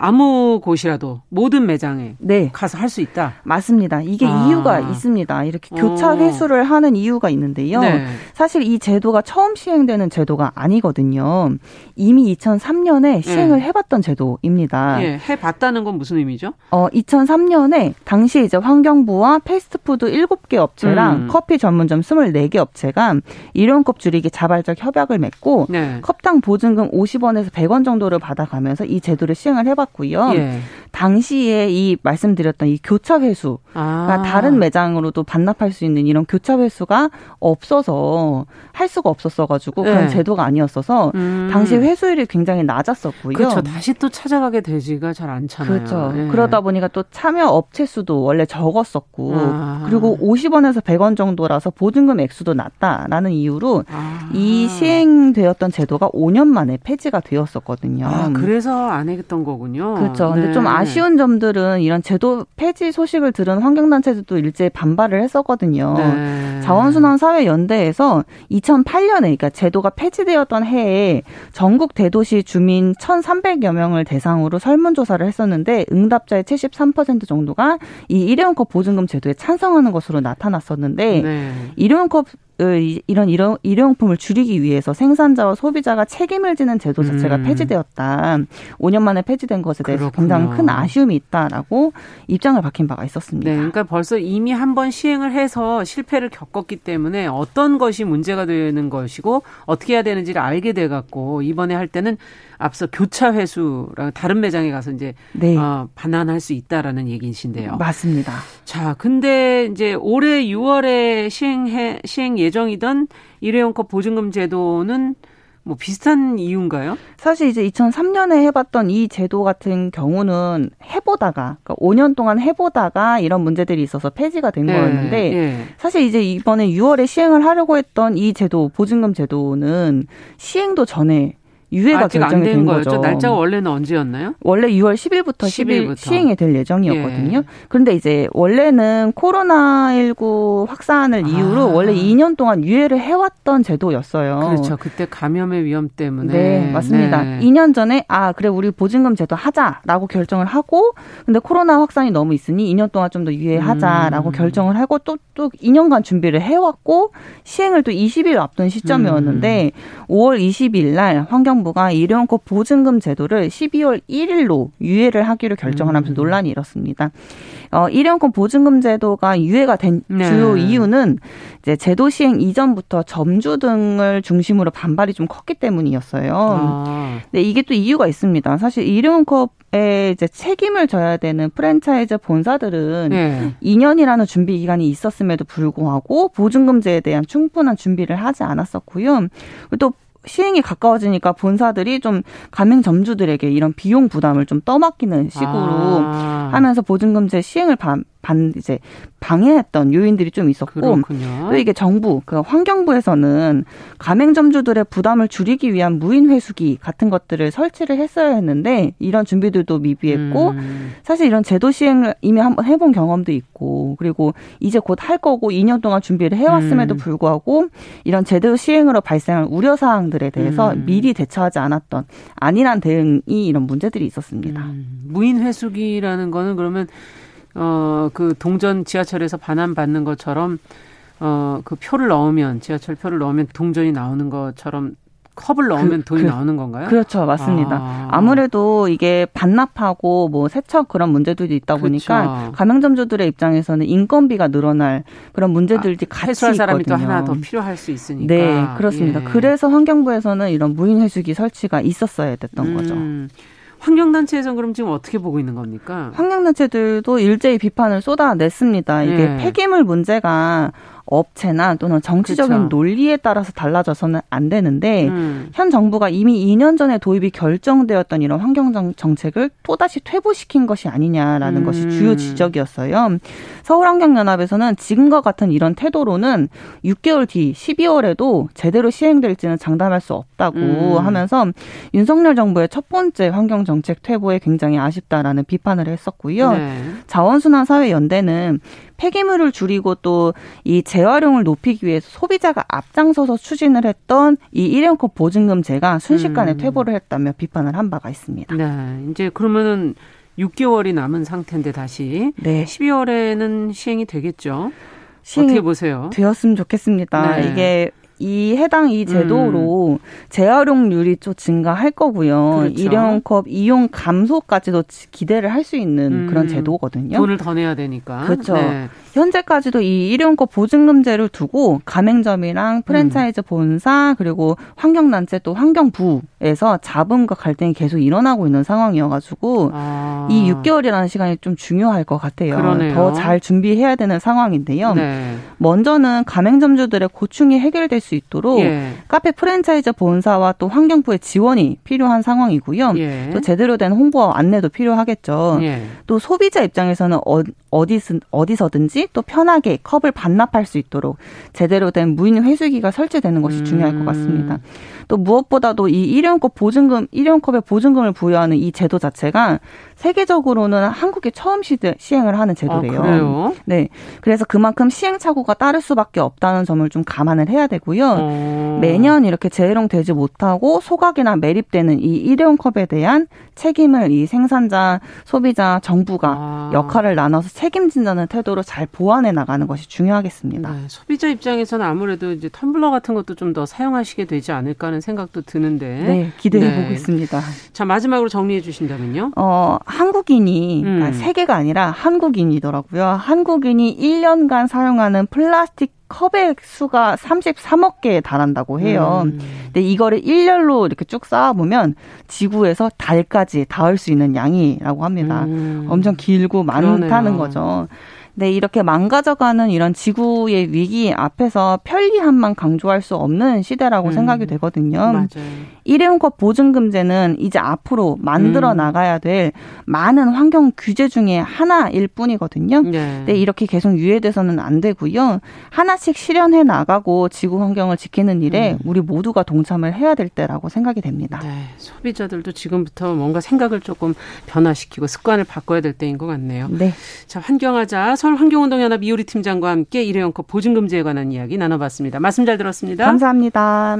아무 곳이라도 모든 매장에 네. 가서 할 수 있다. 맞습니다. 이게 아. 이유가 있습니다. 이렇게 교차 어. 회수를 하는 이유가 있는데요. 네. 사실 이 제도가 처음 시행되는 제도가 아니거든요. 이미 2003년에 시행을 네. 해봤던 제도입니다. 예, 해봤다는 건 무슨 의미죠? 어, 2003년에 당시 이제 환경부와 패스트푸드 7개 업체랑 음. 커피 전문점 24개 업체가 일용컵 줄이기 자발적 협약을 맺고 네. 컵당 보증금 50원에서 100원 정도를 받아가면서 이 제도를 시행을 해봤 해봤고요. 예. 당시에 이 말씀드렸던 이 교차 회수가 아. 다른 매장으로도 반납할 수 있는 이런 교차 회수가 없어서 할 수가 없었어가지고 네. 그런 제도가 아니었어서 음. 당시 회수율이 굉장히 낮았었고요. 그렇죠. 다시 또 찾아가게 되지가 잘 않잖아요. 그렇죠. 네. 그러다 보니까 또 참여 업체 수도 원래 적었었고 아. 그리고 50원에서 100원 정도라서 보증금 액수도 낮다라는 이유로 아. 이 시행되었던 제도가 5년 만에 폐지가 되었었거든요. 아, 그래서 안 했던 거군요. 그렇죠. 근데 네. 좀 아쉬운 점들은 이런 제도 폐지 소식을 들은 환경단체들도 일제히 반발을 했었거든요. 네. 자원순환사회연대에서 2008년에 그러니까 제도가 폐지되었던 해에 전국 대도시 주민 1,300여 명을 대상으로 설문조사를 했었는데 응답자의 73% 정도가 이 일회용컵 보증금 제도에 찬성하는 것으로 나타났었는데 네. 일회용컵 이런 일용, 일용품을 줄이기 위해서 생산자와 소비자가 책임을 지는 제도 자체가 음. 폐지되었다. 5년 만에 폐지된 것에 대해서 그렇군요. 굉장히 큰 아쉬움이 있다라고 입장을 밝힌 바가 있었습니다. 네, 그러니까 벌써 이미 한 번 시행을 해서 실패를 겪었기 때문에 어떤 것이 문제가 되는 것이고 어떻게 해야 되는지를 알게 돼 갖고 이번에 할 때는 앞서 교차 회수랑 다른 매장에 가서 이제 네. 어, 반환할 수 있다라는 얘기이신데요. 맞습니다. 자, 근데 이제 올해 6월에 시행해 시행 예정이던 일회용 컵 보증금 제도는 뭐 비슷한 이유인가요? 사실 이제 2003년에 해봤던 이 제도 같은 경우는 해보다가 그러니까 5년 동안 해보다가 이런 문제들이 있어서 폐지가 된 네, 거였는데 네. 사실 이제 이번에 6월에 시행을 하려고 했던 이 제도 보증금 제도는 시행도 전에 유예가 결정이 된 거죠. 거였죠? 날짜가 원래는 언제였나요? 원래 6월 10일부터 10일 10일부터. 시행이 될 예정이었거든요. 예. 그런데 이제 원래는 코로나19 확산을 아. 이유로 원래 2년 동안 유예를 해왔던 제도였어요. 그렇죠. 그때 감염의 위험 때문에. 네, 맞습니다. 네. 2년 전에 아 그래 우리 보증금 제도 하자라고 결정을 하고 근데 코로나 확산이 너무 있으니 2년 동안 좀 더 유예하자라고 음. 결정을 하고 또또 또 2년간 준비를 해왔고 시행을 또 20일 앞둔 시점이었는데 음. 5월 20일 날 환경 환경부가 일회용컵 보증금 제도를 12월 1일로 유예를 하기로 결정을 하면서 음. 논란이 일었습니다. 어, 일회용컵 보증금 제도가 유예가 된 네. 주요 이유는 이제 제도 시행 이전부터 점주 등을 중심으로 반발이 좀 컸기 때문이었어요. 아. 네, 이게 또 이유가 있습니다. 사실 일회용컵에 이제 책임을 져야 되는 프랜차이즈 본사들은 네. 2년이라는 준비 기간이 있었음에도 불구하고 보증금제에 대한 충분한 준비를 하지 않았었고요. 또 시행이 가까워지니까 본사들이 좀 가맹 점주들에게 이런 비용 부담을 좀 떠맡기는 식으로 아. 하면서 보증금제 시행을 반, 반 이제 방해했던 요인들이 좀 있었고 그렇군요. 또 이게 정부 그 환경부에서는 가맹점주들의 부담을 줄이기 위한 무인 회수기 같은 것들을 설치를 했어야 했는데 이런 준비들도 미비했고 음. 사실 이런 제도 시행을 이미 한번 해본 경험도 있고 그리고 이제 곧 할 거고 2년 동안 준비를 해왔음에도 음. 불구하고 이런 제도 시행으로 발생한 우려 사항들에 대해서 음. 미리 대처하지 않았던 안일한 대응이 이런 문제들이 있었습니다. 음. 무인 회수기라는 거는 그러면 어, 그 동전 지하철에서 반환받는 것처럼 어, 그 표를 넣으면 지하철 표를 넣으면 동전이 나오는 것처럼 컵을 넣으면 그, 돈이 그, 나오는 건가요? 그렇죠, 맞습니다. 아. 무래도 이게 반납하고 뭐 세척 그런 문제들도 있다 보니까 그렇죠. 가맹점주들의 입장에서는 인건비가 늘어날 그런 문제들이 아, 같이 해소할 사람이 또 하나 더 필요할 수 있으니까. 네, 그렇습니다. 예. 그래서 환경부에서는 이런 무인 회수기 설치가 있었어야 됐던 음. 거죠. 환경단체에서는 그럼 지금 어떻게 보고 있는 겁니까? 환경단체들도 일제히 비판을 쏟아냈습니다. 이게 네. 폐기물 문제가 업체나 또는 정치적인 그렇죠. 논리에 따라서 달라져서는 안 되는데 음. 현 정부가 이미 2년 전에 도입이 결정되었던 이런 환경 정책을 또다시 퇴보시킨 것이 아니냐라는 음. 것이 주요 지적이었어요. 서울환경연합에서는 지금과 같은 이런 태도로는 6개월 뒤 12월에도 제대로 시행될지는 장담할 수 없다고 음. 하면서 윤석열 정부의 첫 번째 환경 정책 퇴보에 굉장히 아쉽다라는 비판을 했었고요. 네. 자원순환 사회 연대는 폐기물을 줄이고 또 이 재활용을 높이기 위해서 소비자가 앞장서서 추진을 했던 이 일회용컵 보증금제가 순식간에 음. 퇴보를 했다며 비판을 한 바가 있습니다. 네. 이제 그러면은 6개월이 남은 상태인데 다시 네. 12월에는 시행이 되겠죠. 시행이 어떻게 보세요? 되었으면 좋겠습니다. 네. 이게 이 해당 이 제도로 음. 재활용률이 좀 증가할 거고요. 그렇죠. 일회용컵 이용 감소까지도 기대를 할 수 있는 음. 그런 제도거든요. 돈을 더 내야 되니까. 그렇죠. 네. 현재까지도 이 일회용컵 보증금제를 두고 가맹점이랑 프랜차이즈 음. 본사 그리고 환경단체 또 환경부 에서 자본과 갈등이 계속 일어나고 있는 상황이어가지고 아. 이 6개월이라는 시간이 좀 중요할 것 같아요. 더 잘 준비해야 되는 상황인데요. 네. 먼저는 가맹점주들의 고충이 해결될 수 있도록 예. 카페 프랜차이즈 본사와 또 환경부의 지원이 필요한 상황이고요. 예. 또 제대로 된 홍보와 안내도 필요하겠죠. 예. 또 소비자 입장에서는 어, 어디서, 어디서든지 또 편하게 컵을 반납할 수 있도록 제대로 된 무인 회수기가 설치되는 것이 중요할 것 같습니다. 음. 또 무엇보다도 이 일 회용컵 보증금, 일회용컵에 보증금을 부여하는 이 제도 자체가 세계적으로는 한국이 처음 시행을 하는 제도래요. 아, 네. 그래서 그만큼 시행착오가 따를 수밖에 없다는 점을 좀 감안을 해야 되고요. 어. 매년 이렇게 재활용되지 못하고 소각이나 매립되는 이 일회용 컵에 대한 책임을 이 생산자, 소비자, 정부가 아. 역할을 나눠서 책임진다는 태도로 잘 보완해 나가는 것이 중요하겠습니다. 네, 소비자 입장에서는 아무래도 이제 텀블러 같은 것도 좀 더 사용하시게 되지 않을까 하는 생각도 드는데. 네, 기대해 네. 보겠습니다. 자, 마지막으로 정리해 주신다면요. 어, 한국인이 음. 아, 세계가 아니라 한국인이더라고요. 한국인이 1년간 사용하는 플라스틱 컵의 수가 33억 개에 달한다고 해요. 음. 근데 이거를 일렬로 이렇게 쭉 쌓아보면 지구에서 달까지 닿을 수 있는 양이라고 합니다. 음. 엄청 길고 많다는 그러네요. 거죠. 네, 이렇게 망가져가는 이런 지구의 위기 앞에서 편리함만 강조할 수 없는 시대라고 음. 생각이 되거든요. 맞아요. 일회용 컵 보증금제는 이제 앞으로 만들어 음. 나가야 될 많은 환경 규제 중에 하나일 뿐이거든요. 네. 네, 이렇게 계속 유예돼서는 안 되고요. 하나씩 실현해 나가고 지구 환경을 지키는 일에 음. 우리 모두가 동참을 해야 될 때라고 생각이 됩니다. 네, 소비자들도 지금부터 뭔가 생각을 조금 변화시키고 습관을 바꿔야 될 때인 것 같네요. 네. 자, 환경하자 서울 환경운동연합 이효리 팀장과 함께 일회용컵 보증금제에 관한 이야기 나눠봤습니다. 말씀 잘 들었습니다. 감사합니다.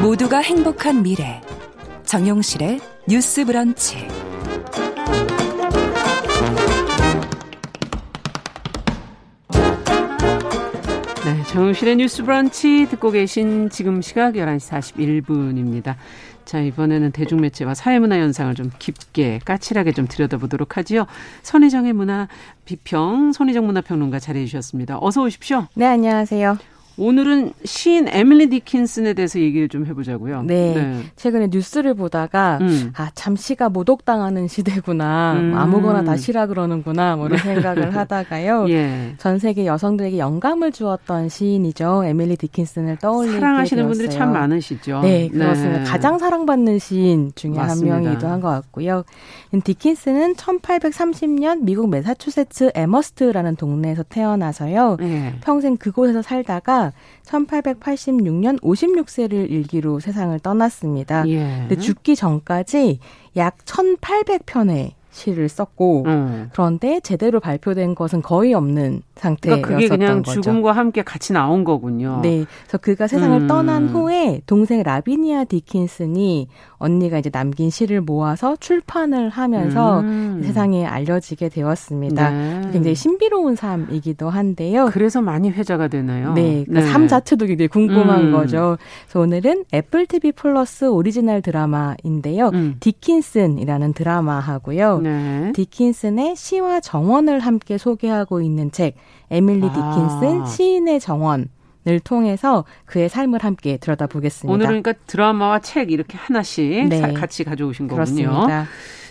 모두가 행복한 미래. 정용실의 뉴스 브런치. 정용실의 뉴스 브런치 듣고 계신 지금 시각 11시 41분입니다. 자, 이번에는 대중매체와 사회문화 현상을 좀 깊게 까칠하게 좀 들여다보도록 하지요. 선희정의 문화 비평, 손희정 문화평론가 자리해 주셨습니다. 어서 오십시오. 네, 안녕하세요. 오늘은 시인 에밀리 디킨슨에 대해서 얘기를 좀 해보자고요. 네. 네. 최근에 뉴스를 보다가 음. 아참 시가 모독당하는 시대구나. 음. 아무거나 다 시라 그러는구나. 뭐 이런 생각을 하다가요. 예. 전 세계 여성들에게 영감을 주었던 시인이죠. 에밀리 디킨슨을 떠올리게 사랑하시는 되었어요. 분들이 참 많으시죠. 네, 그렇습니다. 네. 가장 사랑받는 시인 중에 맞습니다. 한 명이기도 한 것 같고요. 디킨슨은 1830년 미국 매사추세츠 애머스트라는 동네에서 태어나서요. 네. 평생 그곳에서 살다가 1886년 56세를 일기로 세상을 떠났습니다. 예. 근데 죽기 전까지 약 1800편의 시를 썼고 음. 그런데 제대로 발표된 것은 거의 없는 상태였었던 그러니까 그게 그냥 거죠. 죽음과 함께 같이 나온 거군요. 네. 그래서 그가 세상을 음. 떠난 후에 동생 라비니아 디킨슨이 언니가 이제 남긴 시를 모아서 출판을 하면서 음. 세상에 알려지게 되었습니다. 네. 굉장히 신비로운 삶이기도 한데요. 그래서 많이 회자가 되나요? 네. 그 네. 삶 자체도 굉장히 궁금한 음. 거죠. 그래서 오늘은 Apple TV Plus 오리지널 드라마인데요. 음. 디킨슨이라는 드라마하고요. 네. 디킨슨의 시와 정원을 함께 소개하고 있는 책 에밀리 디킨슨 아. 시인의 정원 을 통해서 그의 삶을 함께 들여다보겠습니다. 오늘은 그러니까 드라마와 책 이렇게 하나씩 네. 같이 가져오신 거군요. 그렇습니다.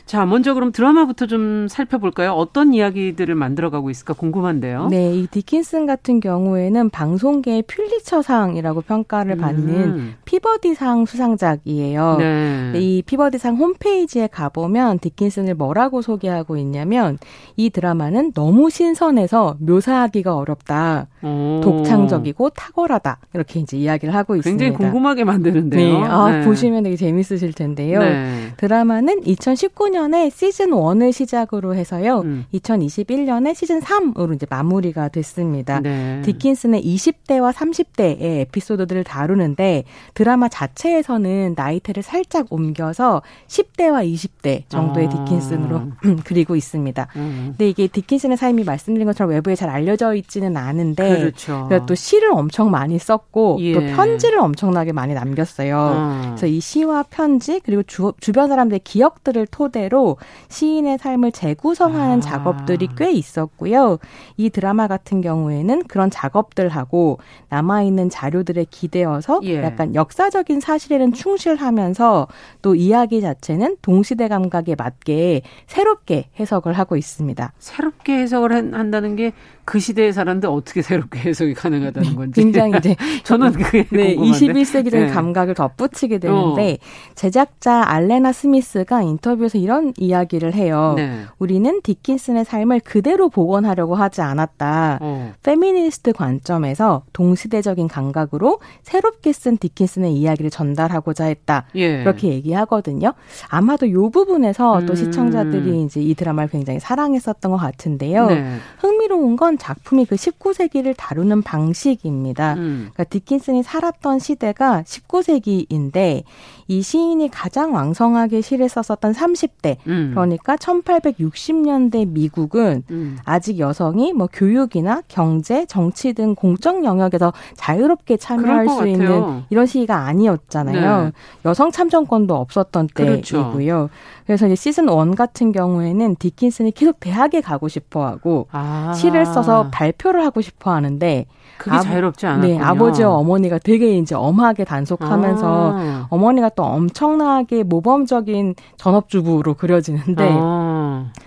자, 먼저 그럼 드라마부터 좀 살펴볼까요? 어떤 이야기들을 만들어가고 있을까 궁금한데요. 네, 이 디킨슨 같은 경우에는 방송계의 퓰리처상이라고 평가를 받는 음. 피버디상 수상작이에요. 네. 이 피버디상 홈페이지에 가보면 디킨슨을 뭐라고 소개하고 있냐면 이 드라마는 너무 신선해서 묘사하기가 어렵다. 오. 독창적이고 탁월하다. 이렇게 이제 이야기를 하고 있습니다. 굉장히 궁금하게 만드는데요. 네, 아, 네. 보시면 되게 재밌으실 텐데요. 네. 드라마는 2019년 2019년에 시즌 1을 시작으로 해서요. 음. 2021년에 시즌 3으로 이제 마무리가 됐습니다. 네. 디킨슨의 20대와 30대의 에피소드들을 다루는데 드라마 자체에서는 나이테를 살짝 옮겨서 10대와 20대 정도의 아. 디킨슨으로 그리고 있습니다. 음. 근데 이게 디킨슨의 삶이 말씀드린 것처럼 외부에 잘 알려져 있지는 않은데 그렇죠. 또 시를 엄청 많이 썼고 예. 또 편지를 엄청나게 많이 남겼어요. 아. 그래서 이 시와 편지 그리고 주, 주변 사람들의 기억들을 토대로 형태로 시인의 삶을 재구성하는 아. 작업들이 꽤 있었고요. 이 드라마 같은 경우에는 그런 작업들하고 남아있는 자료들에 기대어서 예. 약간 역사적인 사실에는 충실하면서 또 이야기 자체는 동시대 감각에 맞게 새롭게 해석을 하고 있습니다. 새롭게 해석을 한다는 게 그 시대에 살았는데 어떻게 새롭게 해석이 가능하다는 건지. 굉장히 이제 저는 그게 네, 21세기적인 네. 감각을 덧붙이게 되는데 어. 제작자 알레나 스미스가 인터뷰에서 이런 이야기를 해요. 네. 우리는 디킨슨의 삶을 그대로 복원하려고 하지 않았다. 어. 페미니스트 관점에서 동시대적인 감각으로 새롭게 쓴 디킨슨의 이야기를 전달하고자 했다. 예. 그렇게 얘기하거든요. 아마도 이 부분에서 음. 또 시청자들이 이제 이 드라마를 굉장히 사랑했었던 것 같은데요. 네. 흥미로운 건 작품이 그 19세기를 다루는 방식입니다. 음. 그러니까 디킨슨이 살았던 시대가 19세기인데 이 시인이 가장 왕성하게 시를 썼었던 30대 음. 그러니까 1860년대 미국은 음. 아직 여성이 뭐 교육이나 경제, 정치 등 공적 영역에서 자유롭게 참여할 수 있는 이런 시기가 아니었잖아요. 네. 여성 참정권도 없었던 그렇죠. 때이고요. 그래서 이제 시즌 1 같은 경우에는 디킨슨이 계속 대학에 가고 싶어 하고 아. 시를 써서 발표를 하고 싶어 하는데 그게 아, 자유롭지 않았군요. 네, 아버지와 어머니가 되게 이제 엄하게 단속하면서 아. 어머니가 또 엄청나게 모범적인 전업주부로 그려지는데 아.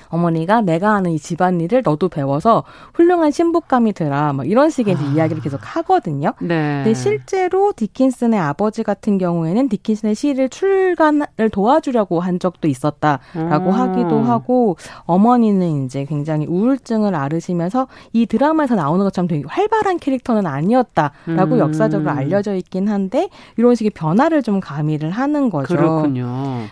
어머니가 내가 하는 이 집안일을 너도 배워서 훌륭한 신부감이 되라 뭐 이런 식의 아. 이야기를 계속 하거든요. 네. 근데 실제로 디킨슨의 아버지 같은 경우에는 디킨슨의 시를 출간을 도와주려고 한 적도 있었다라고 음. 하기도 하고 어머니는 이제 굉장히 우울증을 앓으시면서 이 드라마에서 나오는 것처럼 되게 활발한 캐릭터는 아니었다라고 음. 역사적으로 알려져 있긴 한데 이런 식의 변화를 좀 가미를 하는 거죠. 그렇군요.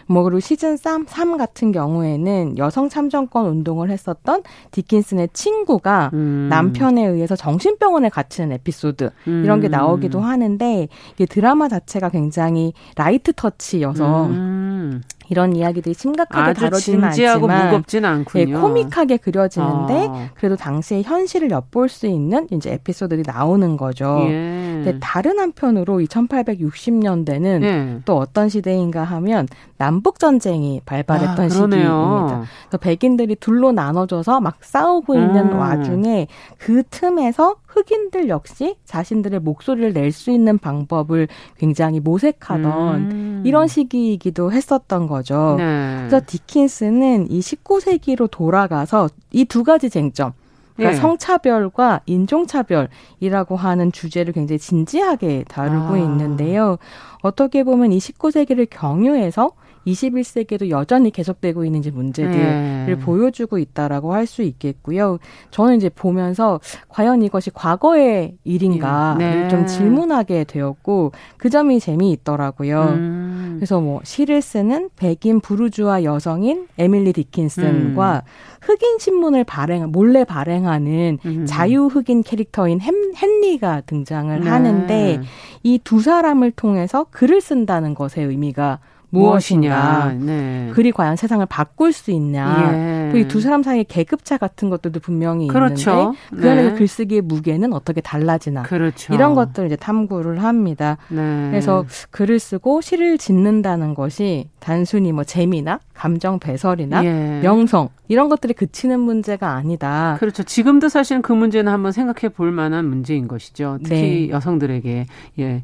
뭐 그리고 시즌 3, 3 같은 경우에는 여성 참정 참정권 운동을 했었던 디킨슨의 친구가 음. 남편에 의해서 정신병원에 갇히는 에피소드 음. 이런 게 나오기도 하는데 이게 드라마 자체가 굉장히 light touch여서 음. 이런 이야기들이 심각하게 진지하고 않지만 무겁진 않군요. 네, 코믹하게 그려지는데 어. 그래도 당시의 현실을 엿볼 수 있는 이제 에피소드들이 나오는 거죠. 예. 근데 다른 한편으로 이 1860년대는 예. 또 어떤 시대인가 하면 남북 전쟁이 발발했던 아, 시기입니다. 그래서 백인들이 둘로 나눠져서 막 싸우고 있는 음. 와중에 그 틈에서 흑인들 역시 자신들의 목소리를 낼 수 있는 방법을 굉장히 모색하던 음. 이런 시기이기도 했었던 거죠. 네. 그래서 디킨스는 이 19세기로 돌아가서 이 두 가지 쟁점, 그러니까 네. 성차별과 인종차별이라고 하는 주제를 굉장히 진지하게 다루고 아. 있는데요. 어떻게 보면 이 19세기를 경유해서 21세기에도 여전히 계속되고 있는 이제 문제들을 네. 보여주고 있다라고 할 수 있겠고요. 저는 이제 보면서 과연 이것이 과거의 일인가를 네. 좀 질문하게 되었고 그 점이 재미있더라고요. 음. 그래서 뭐 시를 쓰는 백인 부르주아 여성인 에밀리 디킨슨과 음. 흑인 신문을 발행 몰래 발행하는 음. 자유 흑인 캐릭터인 햄, 헨리가 등장을 네. 하는데 이 두 사람을 통해서 글을 쓴다는 것의 의미가 무엇이냐, 네. 글이 과연 세상을 바꿀 수 있냐, 예. 또이 두 사람 사이의 계급차 같은 것들도 분명히 그렇죠. 있는데 그 안에서 네. 글쓰기의 무게는 어떻게 달라지나, 그렇죠. 이런 것들을 이제 탐구를 합니다. 네. 그래서 글을 쓰고 시를 짓는다는 것이 단순히 뭐 재미나 감정 배설이나 예. 명성 이런 것들이 그치는 문제가 아니다. 그렇죠. 지금도 사실은 그 문제는 한번 생각해 볼 만한 문제인 것이죠. 특히 네. 여성들에게 예